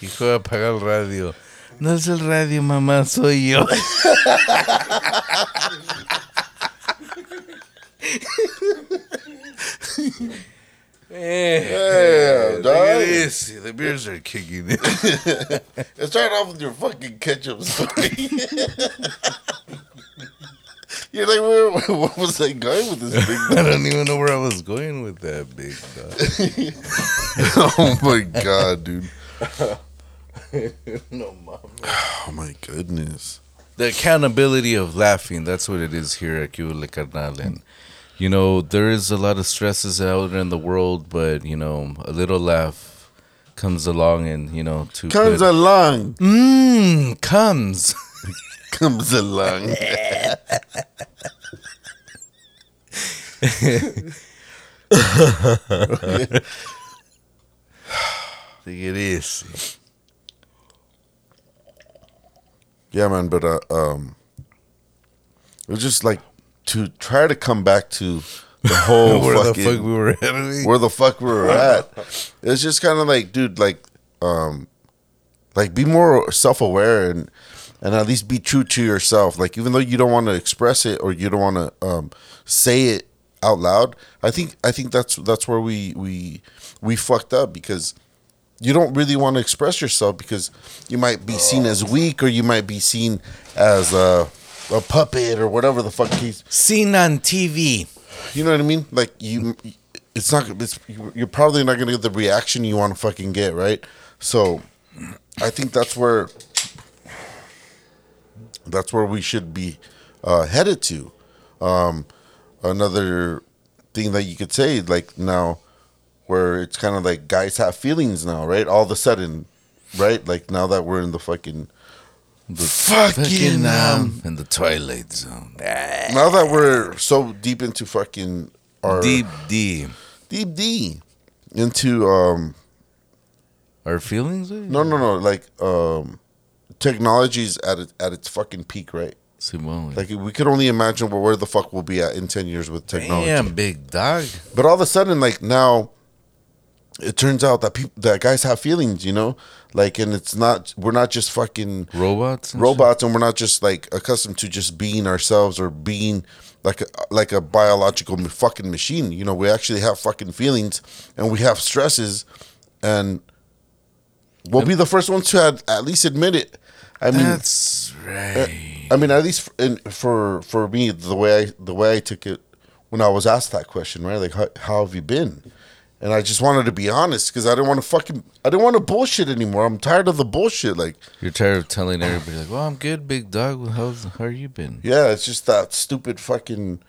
Hijo, apaga el radio. No es el radio, mamá, soy yo. Eh, yeah, Look dog. at. The beers are kicking in. Let's start off with your fucking ketchup story. You're like, where, what was I going with this big I don't even know where I was going with that big dog. oh my god, dude. no, mom. Oh my goodness. the accountability of laughing that's what it is here at Cuba Carnal and you know there is a lot of stresses out in the world but you know a little laugh comes along and you know to Comes put, along. mm, comes Comes along. think it is Yeah, man, but uh, um, it was just like to try to come back to the whole where the fucking fuck we were at where the fuck we were at. It's just kind of like, dude, like, um, like be more self aware and and at least be true to yourself. Like, even though you don't want to express it or you don't want to um, say it out loud, I think I think that's that's where we we we fucked up because you don't really want to express yourself because you might be seen as weak or you might be seen as a, a puppet or whatever the fuck he's seen on TV you know what I mean? Like you, it's not. It's, you're probably not gonna get the reaction you want to fucking get, right? So, I think that's where that's where we should be uh, headed to. Um, another thing that you could say, like now, where it's kind of like guys have feelings now, right? All of a sudden, right? Like now that we're in the fucking the fucking um, in the twilight zone now that we're so deep into fucking our deep deep deep D into um our feelings no no no like um technology's at it, at its fucking peak right Simone. like we could only imagine where, where the fuck we'll be at in 10 years with technology Damn, big dog. but all of a sudden like now it turns out that people that guys have feelings you know? Like and it's not we're not just fucking Robots? and robots and we're not just like accustomed to just being ourselves or being like a, like a biological fucking machine. You know we actually have fucking feelings and we have stresses and we'll be the first ones to at, at least admit it. I mean That's eh, right. i mean at least in, for for me the way i the way i took it when i was asked that question right? Like how, how have you been and i just wanted to be honest because i didn't want to fucking i didn't want to bullshit anymore i'm tired of the bullshit like You're tired of telling everybody like, "Well, I'm good, big dog. How's how you been?" Yeah, it's just that stupid fucking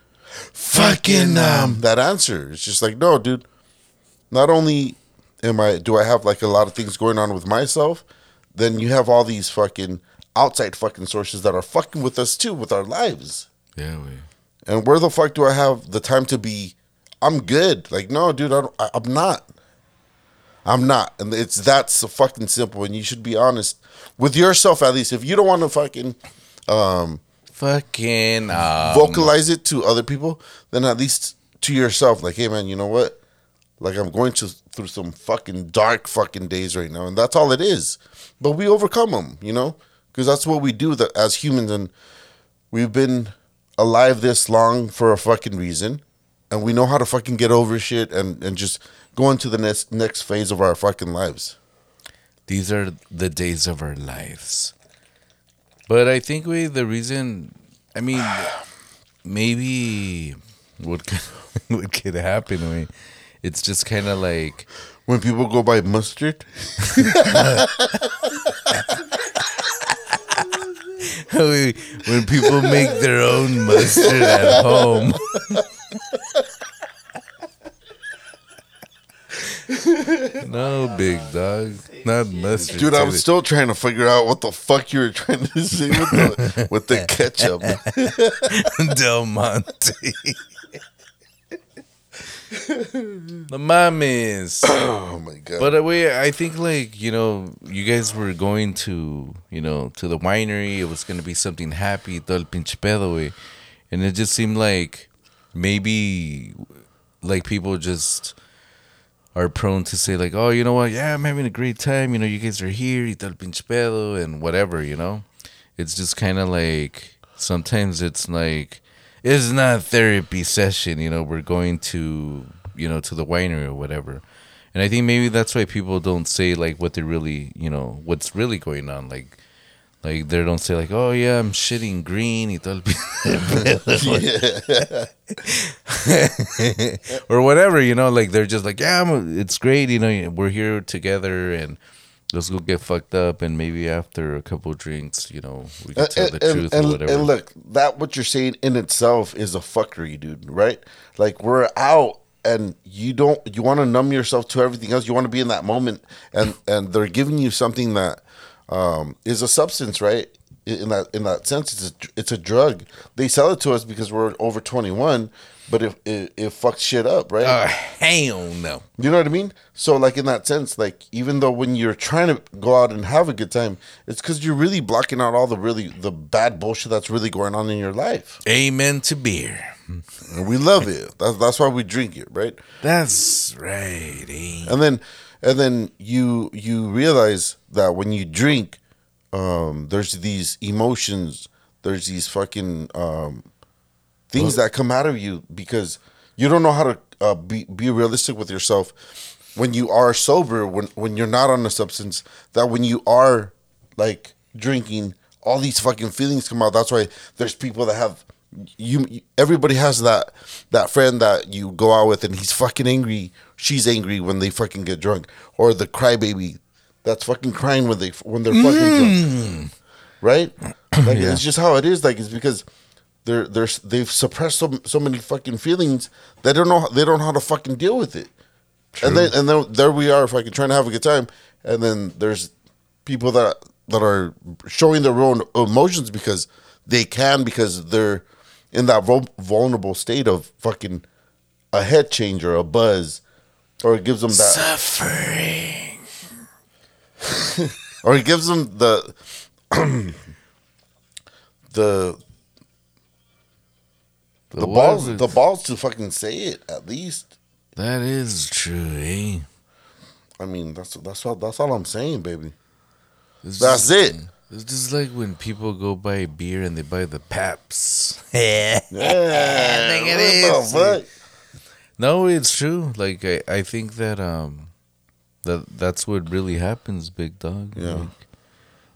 fucking um that answer. It's just like, no, dude. Not only am I do I have like a lot of things going on with myself, then you have all these fucking outside fucking sources that are fucking with us too with our lives. Yeah, we. And where the fuck do I have the time to be I'm good. Like no, dude, I don't, I, I'm not. I'm not. And it's that's so fucking simple and you should be honest with yourself at least. If you don't want to fucking um Fucking um, vocalize it to other people, then at least to yourself, like, hey man, you know what? Like I'm going to through some fucking dark fucking days right now, and that's all it is. But we overcome them, you know, because that's what we do that as humans, and we've been alive this long for a fucking reason, and we know how to fucking get over shit and and just go into the next next phase of our fucking lives. These are the days of our lives. But I think we the reason. I mean, maybe what could, what could happen? We, it's just kind of like When people go by mustard, when people make their own mustard at home. no, big dog. Not mustard. Dude, I'm still trying to figure out what the fuck you were trying to say with the, with the ketchup. Del Monte. the mames. Oh my god. But uh, we, I think like you know, you guys were going to you know to the winery. It was gonna be something happy, todo el pinche pedo, güey. and it just seemed like maybe like people just are prone to say like, oh, you know what? Yeah, I'm having a great time. You know, you guys are here, y pinche pedo, and whatever. You know, it's just kind of like sometimes it's like it's not a therapy session. You know, we're going to you know to the winery or whatever. And I think maybe that's why people don't say like what they really, you know, what's really going on. Like, like they don't say like, "Oh yeah, I'm shitting green," y todo or whatever. You know, like they're just like, "Yeah, I'm, it's great." You know, we're here together and let's go get fucked up. And maybe after a couple drinks, you know, we can uh, tell the truth and, or whatever. and look, that what you're saying in itself is a fuckery, dude. Right? Like we're out, and you don't. You want to numb yourself to everything else. You want to be in that moment, and and they're giving you something that um, is a substance, right? In that in that sense, it's a, it's a drug. They sell it to us because we're over 21, but it it, it fucks shit up, right? uh, hell no. You know what I mean? So, like in that sense, like even though when you're trying to go out and have a good time, it's because you're really blocking out all the really the bad bullshit that's really going on in your life, Amen to beer. and we love it. That's that's why we drink it, right? That's right. Eh? And then and then you you realize that when you drink, um, there's these emotions, there's these fucking um, things that come out of you because you don't know how to uh, be be realistic with yourself when you are sober when when you're not on a substance that when you are like drinking all these fucking feelings come out. That's why there's people that have you everybody has that that friend that you go out with and he's fucking angry she's angry when they fucking get drunk. Or the crybaby that's fucking crying when they when they're fucking drunk. Mm. Right? Like it's just how it is. Like it's because they're they're they've suppressed so so many fucking feelings they don't know they don't know how to fucking deal with it. And then and then there we are fucking trying to have a good time. And then there's people that that are showing their own emotions because they can because they're in that vulnerable state of fucking a head change or a buzz or it gives them that Suffering. or it gives them the the the The balls what? the balls to fucking say it at least That is true, eh? i mean that's that's all that's all i'm saying baby It's That's just- it. It's just like when people go buy beer and they buy the Pabst. yeah Look at what this. No, it's true. Like I, I think that um, that that's what really happens, big dog. Yeah. Like,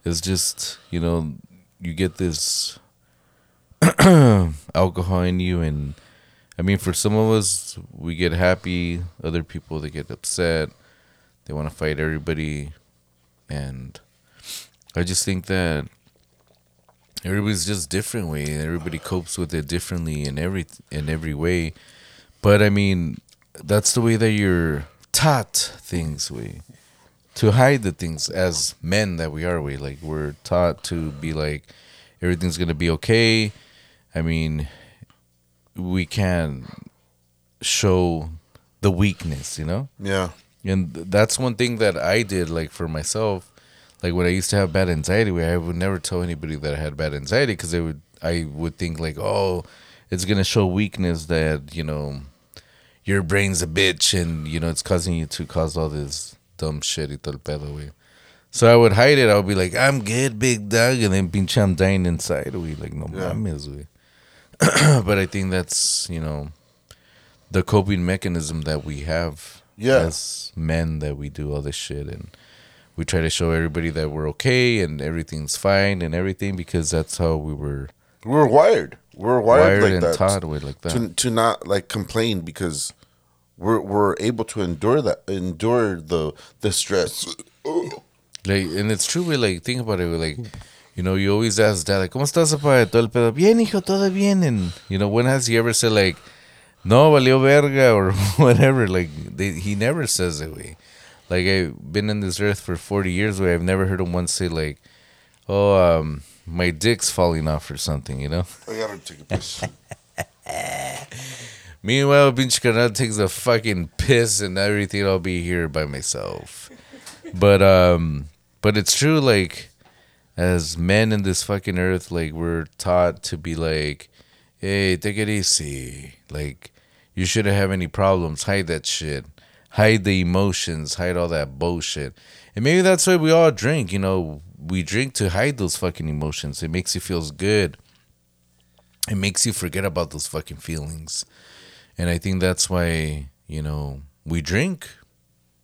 it's just you know you get this alcohol in you, and I mean for some of us we get happy. Other people they get upset. They want to fight everybody, and I just think that everybody's just different way. Everybody copes with it differently in every in every way. But I mean, that's the way that you're taught things. We to hide the things as men that we are. We like we're taught to be like everything's gonna be okay. I mean, we can show the weakness, you know. yeah And that's one thing that I did, like for myself. Like when I used to have bad anxiety, where I would never tell anybody that I had bad anxiety because they would, I would think like, oh, it's gonna show weakness that you know, your brain's a bitch and you know it's causing you to cause all this dumb shit y todo el pedo, güey. So I would hide it. I would be like, I'm good, big dog, and then pinche I'm dying inside, we like no Yeah. mames, güey. but I think that's you know, the coping mechanism that we have Yeah. as men that we do all this shit and we try to show everybody that we're okay and everything's fine and everything because that's how we were we're wired we're wired, wired, like that taught with like that. to to not like complain because we're we're able to endure that endure the the stress Like, and it's true, we like think about it, we like, you know, you always ask dad, like, ¿Cómo estás, papá? Todo el pedo, bien, hijo, todo bien. And, you know, when has he ever said, like, no, valió verga or whatever. Like they, he never says it. Way. Like I've been in this earth for forty years. Where I've never heard him once say like, "Oh, um, my dick's falling off" or something. You know. I gotta take a piss. Meanwhile, carnal takes a fucking piss and everything. I'll be here by myself. But um, but it's true. Like, as men in this fucking earth, like we're taught to be like, hey, take it easy. Like, you shouldn't have any problems. Hide that shit. Hide the emotions. Hide all that bullshit. And maybe that's why we all drink. You know, we drink to hide those fucking emotions. It makes you feel good. It makes you forget about those fucking feelings. And I think that's why, you know, we drink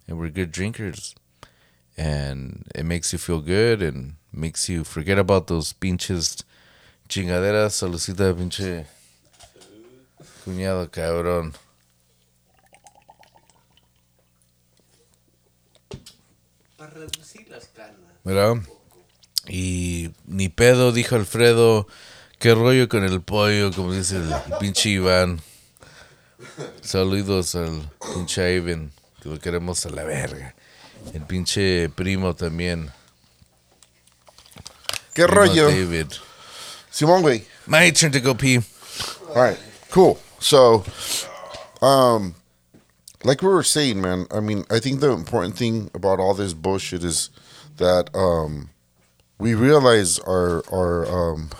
and we're good drinkers. And it makes you feel good and makes you forget about those pinches chingaderas. Salucita, pinche cuñado cabrón. Para reducir las canas. ¿Verdad? Y ni pedo, dijo Alfredo. ¿Qué rollo con el pollo? Como dice el pinche Iván. Saludos al pinche Ivan, que lo queremos a la verga. El pinche primo también. ¿Qué primo rollo? David. Simón, güey. My turn to go pee. All right, cool. So, um, like we were saying, man. I mean, I think the important thing about all this bullshit is that um, we realize our our um,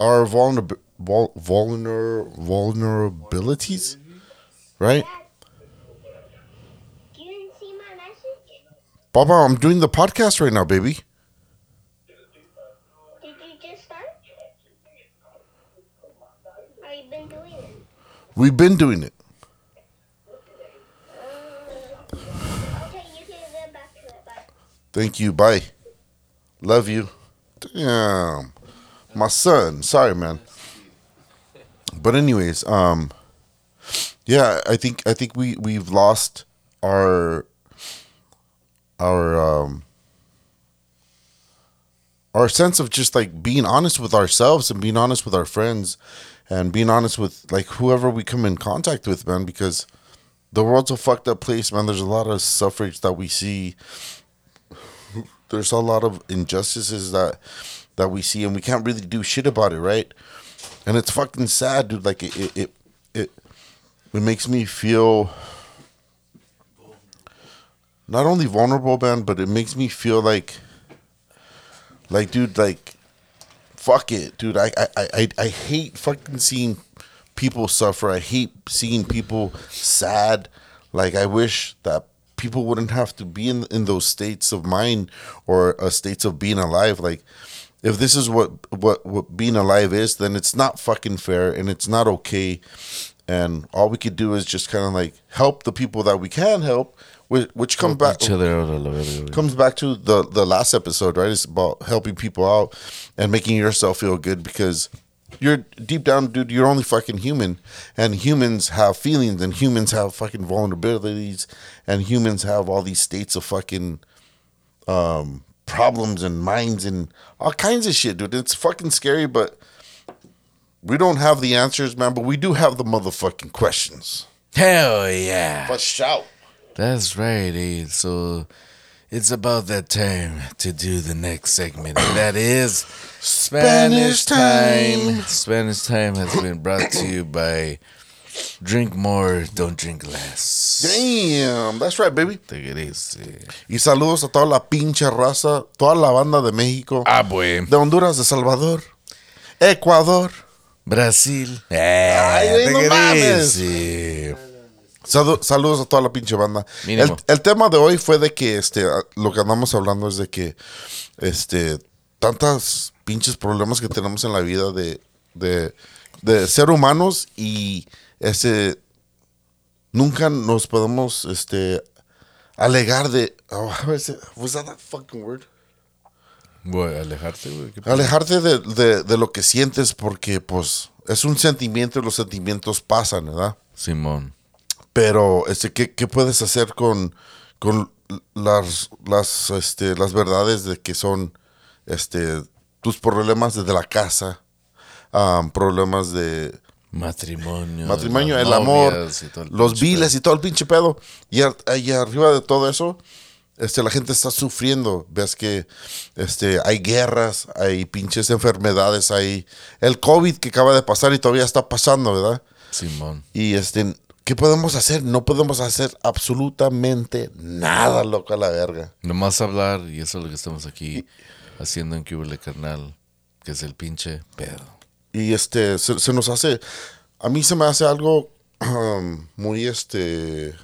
our vulnerab- vul- vulner vulnerabilities, right? You didn't see my message? Baba, I'm doing the podcast right now, baby. Did you just start? Or you been doing it? We've been doing it. Okay, you can get back to it. Bye. Thank you. Bye. Love you. Damn. My son. Sorry, man. But anyways, um yeah, I think I think we we've lost our our um our sense of just like being honest with ourselves and being honest with our friends and being honest with like whoever we come in contact with, man, because the world's a fucked up place, man. There's a lot of suffrage that we see there's a lot of injustices that that we see and we can't really do shit about it right? And it's fucking sad dude. Like it it it it, it makes me feel not only vulnerable man but it makes me feel like like dude like fuck it dude. I i i, I- I hate fucking seeing people suffer. I hate seeing people sad. Like i wish that people wouldn't have to be in in those states of mind or uh, states of being alive. Like if this is what what what being alive is then it's not fucking fair and it's not okay. And all we could do is just kind of like help the people that we can help which, which come back Each other out a la verga, comes back to the the last episode, right? It's about helping people out and making yourself feel good because you're deep down, dude. You're only fucking human, and humans have feelings, and humans have fucking vulnerabilities, and humans have all these states of fucking um problems and minds and all kinds of shit, dude. It's fucking scary, but we don't have the answers, man. But we do have the motherfucking questions. Hell yeah. But shout. That's right, eh? So it's about that time to do the next segment, and that is Spanish time. Spanish time has been brought to you by Drink More, Don't Drink Less. Damn, that's right, baby. Take it easy. Y saludos a toda la pinche raza, toda la banda de México, Ah, de Honduras, de Salvador, Ecuador. Brasil. Ay, güey, take no mames. Salu- saludos a toda la pinche banda. El, tema de hoy fue de que este lo que andamos hablando es de que este tantas pinches problemas que tenemos en la vida de, de, de ser humanos y ese nunca nos podemos este alegar de oh, was that that fucking word? Voy a alejarte. Alejarte de, de- de lo que sientes porque pues es un sentimiento y los sentimientos pasan, ¿verdad? Simón. Pero este, ¿qué, qué puedes hacer con, con las, las, este, las verdades de que son este, tus problemas desde la casa? am, problemas de Matrimonio. matrimonio, el amor, los viles y todo el pinche pedo. Y, ar- y arriba de todo eso, este, la gente está sufriendo. Ves que este, hay guerras, hay pinches enfermedades, hay el COVID que acaba de pasar y todavía está pasando, ¿verdad? Simón. Y este, ¿qué podemos hacer? No podemos hacer absolutamente nada, loco, a la verga. Nomás hablar, y eso es lo que estamos aquí haciendo en Cubole Carnal, que es el pinche pedo. Y este, se, se nos hace, a mí se me hace algo um, muy, este,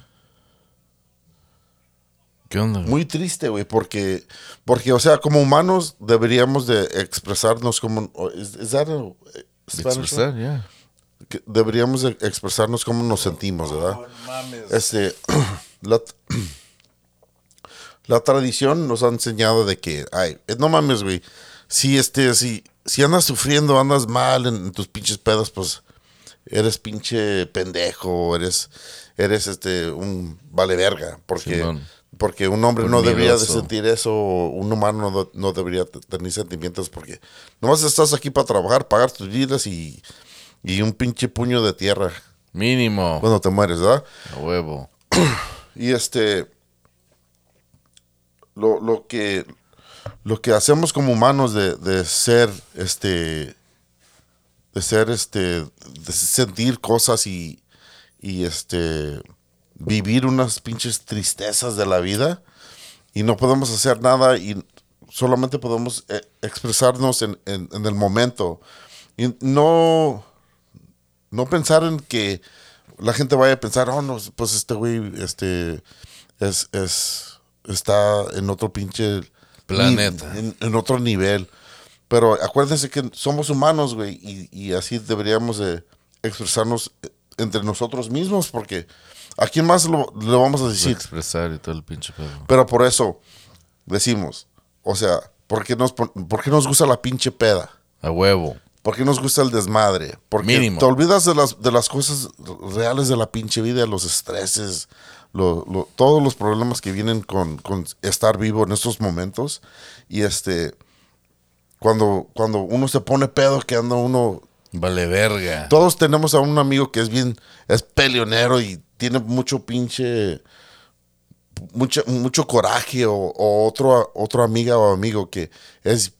¿Qué onda? güey? muy triste, güey, porque, porque, o sea, como humanos deberíamos de expresarnos como, ¿es Spanish Expresar, ya. Que deberíamos de expresarnos como nos sentimos, ¿verdad? Este, la, la tradición nos ha enseñado de que, ay, eh, no mames, güey, si este, si, si andas sufriendo, andas mal en, en tus pinches pedos, pues eres pinche pendejo, eres, eres este, un vale verga, porque, Simón. porque un hombre Por no debería de sentir eso, un humano no, no debería tener sentimientos, porque nomás estás aquí para trabajar, pagar tus vidas y, y un pinche puño de tierra Mínimo. cuando te mueres, ¿verdad? A huevo. Y este. Lo, lo que. Lo que hacemos como humanos de, de ser este. De ser este. De sentir cosas y. Y este. Vivir unas pinches tristezas de la vida. Y no podemos hacer nada y solamente podemos eh, expresarnos en, en- en el momento. Y no no pensar en que la gente vaya a pensar, oh, no, pues este güey, este, es, es, está en otro pinche Planeta. En, en otro nivel. Pero acuérdense que somos humanos, güey, y, y así deberíamos de expresarnos entre nosotros mismos, porque ¿a quién más lo, lo vamos a decir? Expresar y todo el pinche pedo. Pero por eso decimos, o sea, ¿por qué nos, por qué nos gusta la pinche peda? A huevo. ¿Por qué nos gusta el desmadre? Porque Mínimo. te olvidas de las, de las cosas reales de la pinche vida, los estreses, lo- lo- todos los problemas que vienen con, con estar vivo en estos momentos. Y este, cuando, cuando uno se pone pedo, que anda uno... Vale verga. Todos tenemos a un amigo que es bien, es peleonero y tiene mucho pinche... Mucho, mucho coraje o, o otro, otro amiga o amigo que es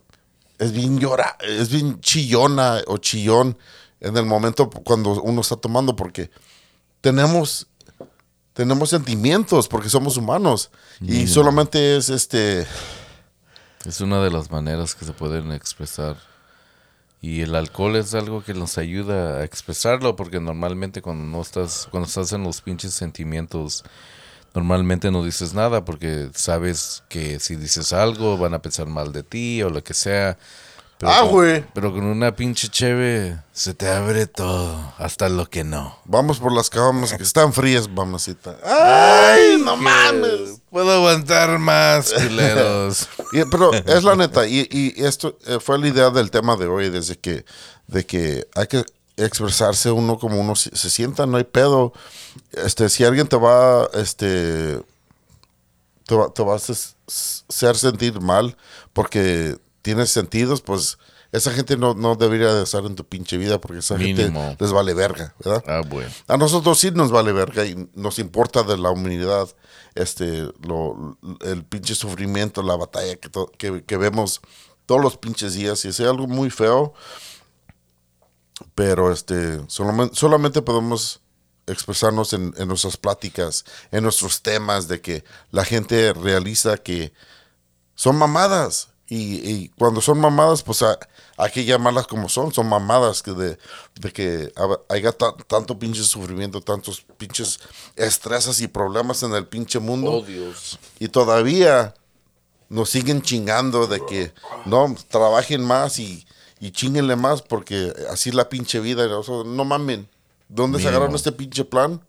es bien llora, es bien chillona o chillón en el momento cuando uno está tomando porque tenemos tenemos sentimientos porque somos humanos y solamente es este Es una de las maneras que se pueden expresar. Y el alcohol es algo que nos ayuda a expresarlo, porque normalmente cuando no estás, cuando estás en los pinches sentimientos, normalmente no dices nada, porque sabes que si dices algo van a pensar mal de ti o lo que sea. Pero Ah, güey. Pero con una pinche cheve se te abre todo, hasta lo que no. vamos por las camas que están frías, mamacita. Ay, no mames. Puedo aguantar más, culeros. Y- pero es la neta, y, y esto eh, fue la idea del tema de hoy, desde que, de que hay que expresarse uno como uno se, sienta, no hay pedo. Este, si alguien te va, este, te va, te va a hacer sentir mal porque tienes sentidos, pues esa gente no, no debería de estar en tu pinche vida porque esa Mínimo. gente les vale verga, ¿verdad? Ah, bueno. A nosotros sí nos vale verga y nos importa de la humanidad, este, lo, el pinche sufrimiento, la batalla que, que, que vemos todos los pinches días y es algo muy feo, pero este, solamente, solamente podemos expresarnos en, en nuestras pláticas, en nuestros temas, de que la gente realiza que son mamadas. Y, y cuando son mamadas, pues a- hay que llamarlas como son. Son mamadas que de, de que haya ta- tanto pinche sufrimiento, tantos pinches estresas y problemas en el pinche mundo. Dios. Y todavía nos siguen chingando de que no trabajen más y, y chinguenle más porque así es la pinche vida. O sea, no mamen. ¿Dónde Mínimo. sacaron este pinche plan?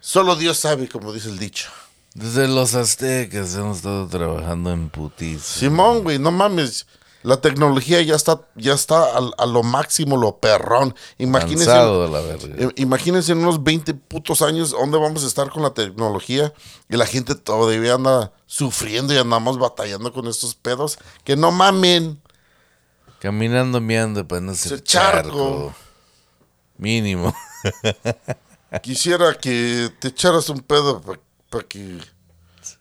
Solo Dios sabe, como dice el dicho. Desde los aztecas hemos estado trabajando en putis. Simón, güey, no mames. La tecnología ya está, ya está a, lo máximo, lo perrón. Imagínense, de la verga. imagínense en unos 20 putos años dónde vamos a estar con la tecnología y la gente todavía anda sufriendo y andamos batallando con estos pedos. Que no mamen. Caminando miando para no ser charco. charco. Mínimo. Quisiera que te echaras un pedo para que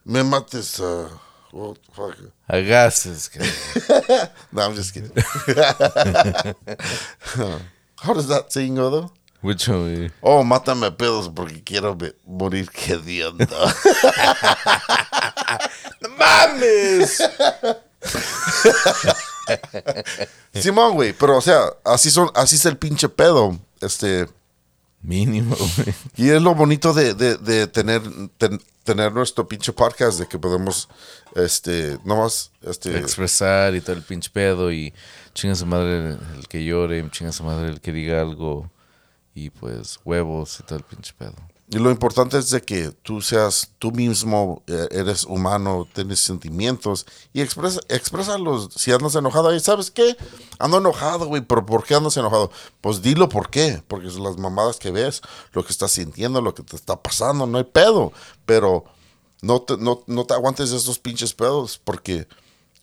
me mates a. oh, fuck. Agases. cabrón. No, I'm just kidding. How does that saying go though? Which one? Oh, mátame a pedos porque quiero morir hediondo. ¡Mames! Simón, güey, pero o sea, así son, así es el pinche pedo. Este, Mínimo, güey. y es lo bonito de, de, de tener, ten- tener nuestro pinche podcast, de que podemos, este, nomás, este, Expresar y todo el pinche pedo y chinga su madre el que llore, chinga su madre el que diga algo y pues huevos y todo el pinche pedo. Y lo importante es de que tú seas tú mismo, eh, eres humano, tienes sentimientos y expresa, exprésalos. Si andas enojado, ¿sabes qué? Ando enojado, güey, pero ¿por qué andas enojado? Pues dilo por qué, porque son las mamadas que ves, lo que estás sintiendo, lo que te está pasando, no hay pedo, pero no te, no, no te aguantes esos pinches pedos porque...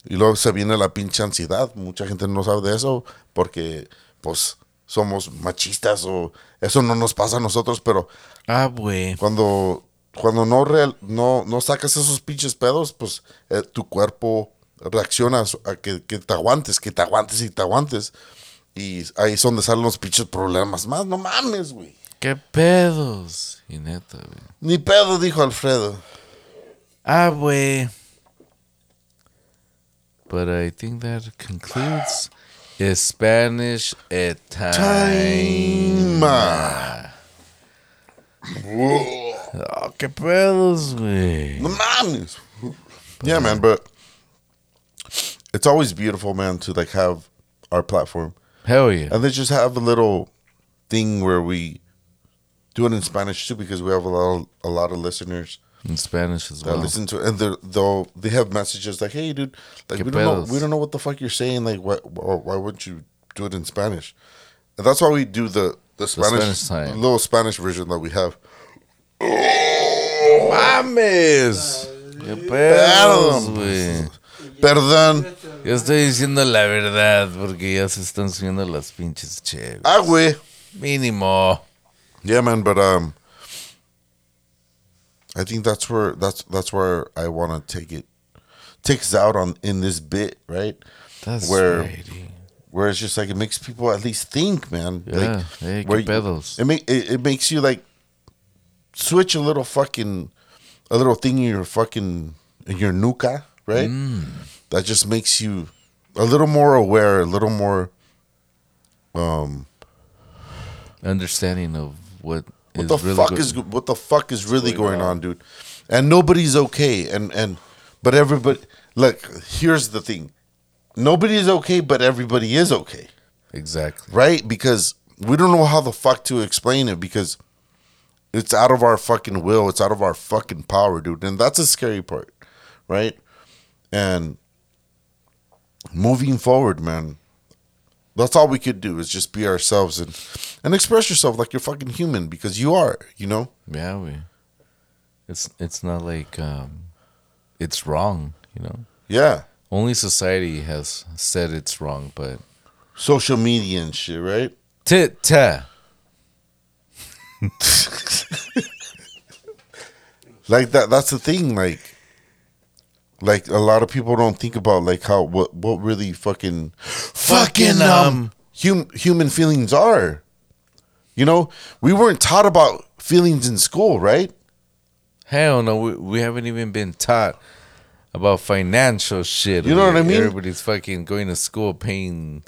Y luego se viene la pinche ansiedad. Mucha gente no sabe de eso porque, pues, somos machistas o eso no nos pasa a nosotros, pero Ah, güey. cuando cuando no real, no no sacas esos pinches pedos, pues eh, tu cuerpo reacciona a que, que te aguantes, que te aguantes y te aguantes. Y ahí es donde salen los pinches problemas más. No mames, güey. ¿Qué pedos? Y neta, güey. Ni pedo, dijo Alfredo. Ah, güey. But I think that concludes Spanish at time. Ma. Oh, qué pedos, güey. No mames. Yeah, man, but it's always beautiful, man, to like have our platform. Hell yeah. And they just have a little thing where we do it in Spanish too because we have a lot of, a lot of listeners. In Spanish as well. listen to it, and they're, they'll they have messages like hey dude like we don't know we don't know what the fuck you're saying like why why, why wouldn't you do it in Spanish and that's why we do the the Spanish, Spanish time. little Spanish version that we have ¡Mames! ¡Qué pedos, güey! perdón Yo estoy diciendo la verdad porque ya se están subiendo las pinches cheves. ah güey Mínimo. yeah man but um I think that's where that's that's where I want to take it Takes out on in this bit right That's Where- righty. Where it's just like it makes people at least think man Yeah, like hey, you-. It make it, it makes you like switch a little fucking a little thing in your fucking in your nuca, right? Mm. That just makes you a little more aware, a little more um Understanding of what, what the really fuck go- is what the fuck is really going on, dude. And nobody's okay and and but everybody look, here's the thing. Nobody is okay, but everybody is okay. Exactly. right? Because we don't know how the fuck to explain it because it's out of our fucking will, it's out of our fucking power, dude. And that's a scary part, right? And moving forward, man, that's all we could do is just be ourselves and and express yourself like you're fucking human because you are, you know? Yeah, we. It's it's not like um, it's wrong, you know. Yeah. Only society has said it's wrong, but Social media and shit, right? tit ta. like that that's the thing like like a lot of people don't think about like how what what really fucking fucking um hum, human feelings are you know we weren't taught about feelings in school right Hell no, we, we haven't even been taught about financial shit. You know what I mean? Everybody's fucking going to school paying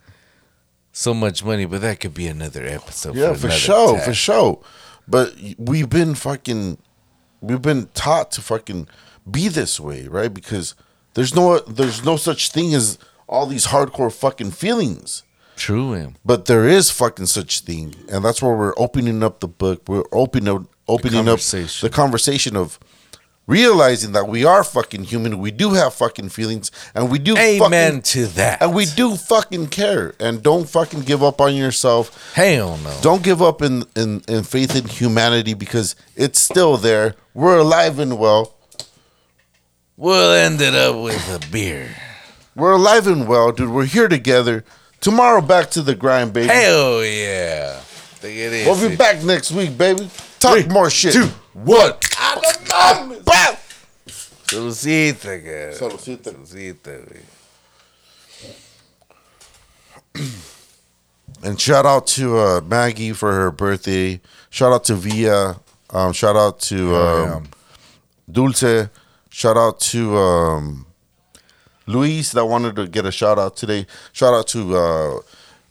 so much money, but that could be another episode. yeah for another sure time. for sure but we've been fucking we've been taught to fucking be this way right because there's no there's no such thing as all these hardcore fucking feelings True, him. But there is fucking such thing, and that's where we're opening up the book. We're opening up, opening up the conversation of realizing that we are fucking human. We do have fucking feelings, and we do Amen fucking, to that. and we do fucking care. And don't fucking give up on yourself. Hell no. Don't give up in in, in faith in humanity because it's still there. We're alive and well. We'll end it up with a beer. We're alive and well, dude. We're here together Tomorrow, back to the grind, baby. Hell yeah. We'll be back next week, baby. Talk Three, more shit. two, one. Bam! Saludcita, cara. Saludcita. Saludcita, güey. And shout out to uh, Maggie for her birthday. Shout out to Via. Um, shout out to um, Dulce. Shout out to um, Luis that wanted to get a shout out today. Shout out to uh,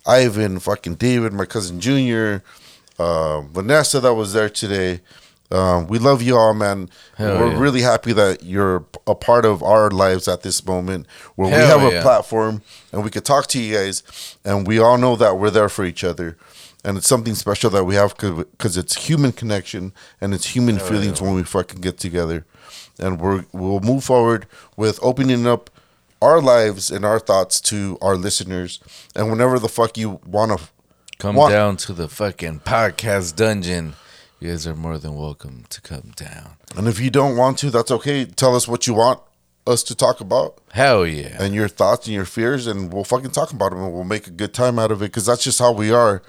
Ivan, fucking David, my cousin Junior, uh, Vanessa that was there today. Um, we love you all, man. Hell We're yeah. really happy that you're a part of our lives at this moment where we Hell have a platform and we could talk to you guys, and we all know that we're there for each other. And it's something special that we have because it's human connection and it's human feelings when we fucking get together. And we're, we'll move forward with opening up our lives and our thoughts to our listeners. And whenever the fuck you want to Come Want- down to the fucking podcast dungeon. You guys are more than welcome to come down. And if you don't want to, that's okay. Tell us what you want us to talk about Hell yeah. and your thoughts and your fears, and we'll fucking talk about them and we'll make a good time out of it because that's just how we are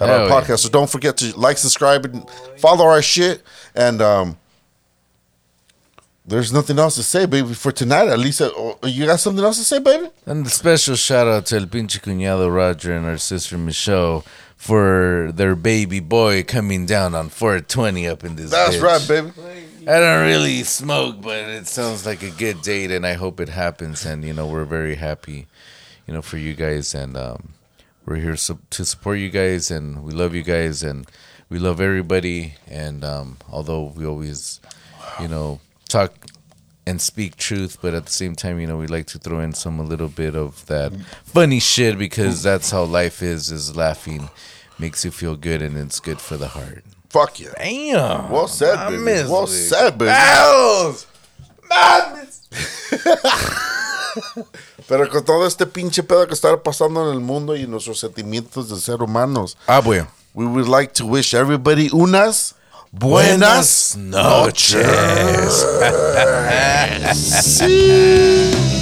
at our Hell yeah. podcast. So don't forget to like, subscribe, and follow our shit. And um, there's nothing else to say, baby, for tonight. At least uh, oh, you got something else to say, baby? And a special shout out to El Pinche Cuñado Roger and our sister Michelle for their baby boy coming down on 420 up in this That's bitch. right, baby. I don't really smoke, but it sounds like a good date, and I hope it happens. And you know, we're very happy, you know, for you guys, and um, we're here to support you guys, and we love you guys, and we love everybody. And um, although we always, you know, talk and speak truth, but at the same time, you know, we like to throw in some a little bit of that funny shit because that's how life is. Is laughing makes you feel good, and it's good for the heart. Fuck yeah. Damn. Well said, I baby. miss Well it. said, baby. Bells. Pero con todo este pinche pedo que está pasando en el mundo y nuestros sentimientos de ser humanos, Ah, bueno. we would like to wish everybody unas Buenas noches. Sí.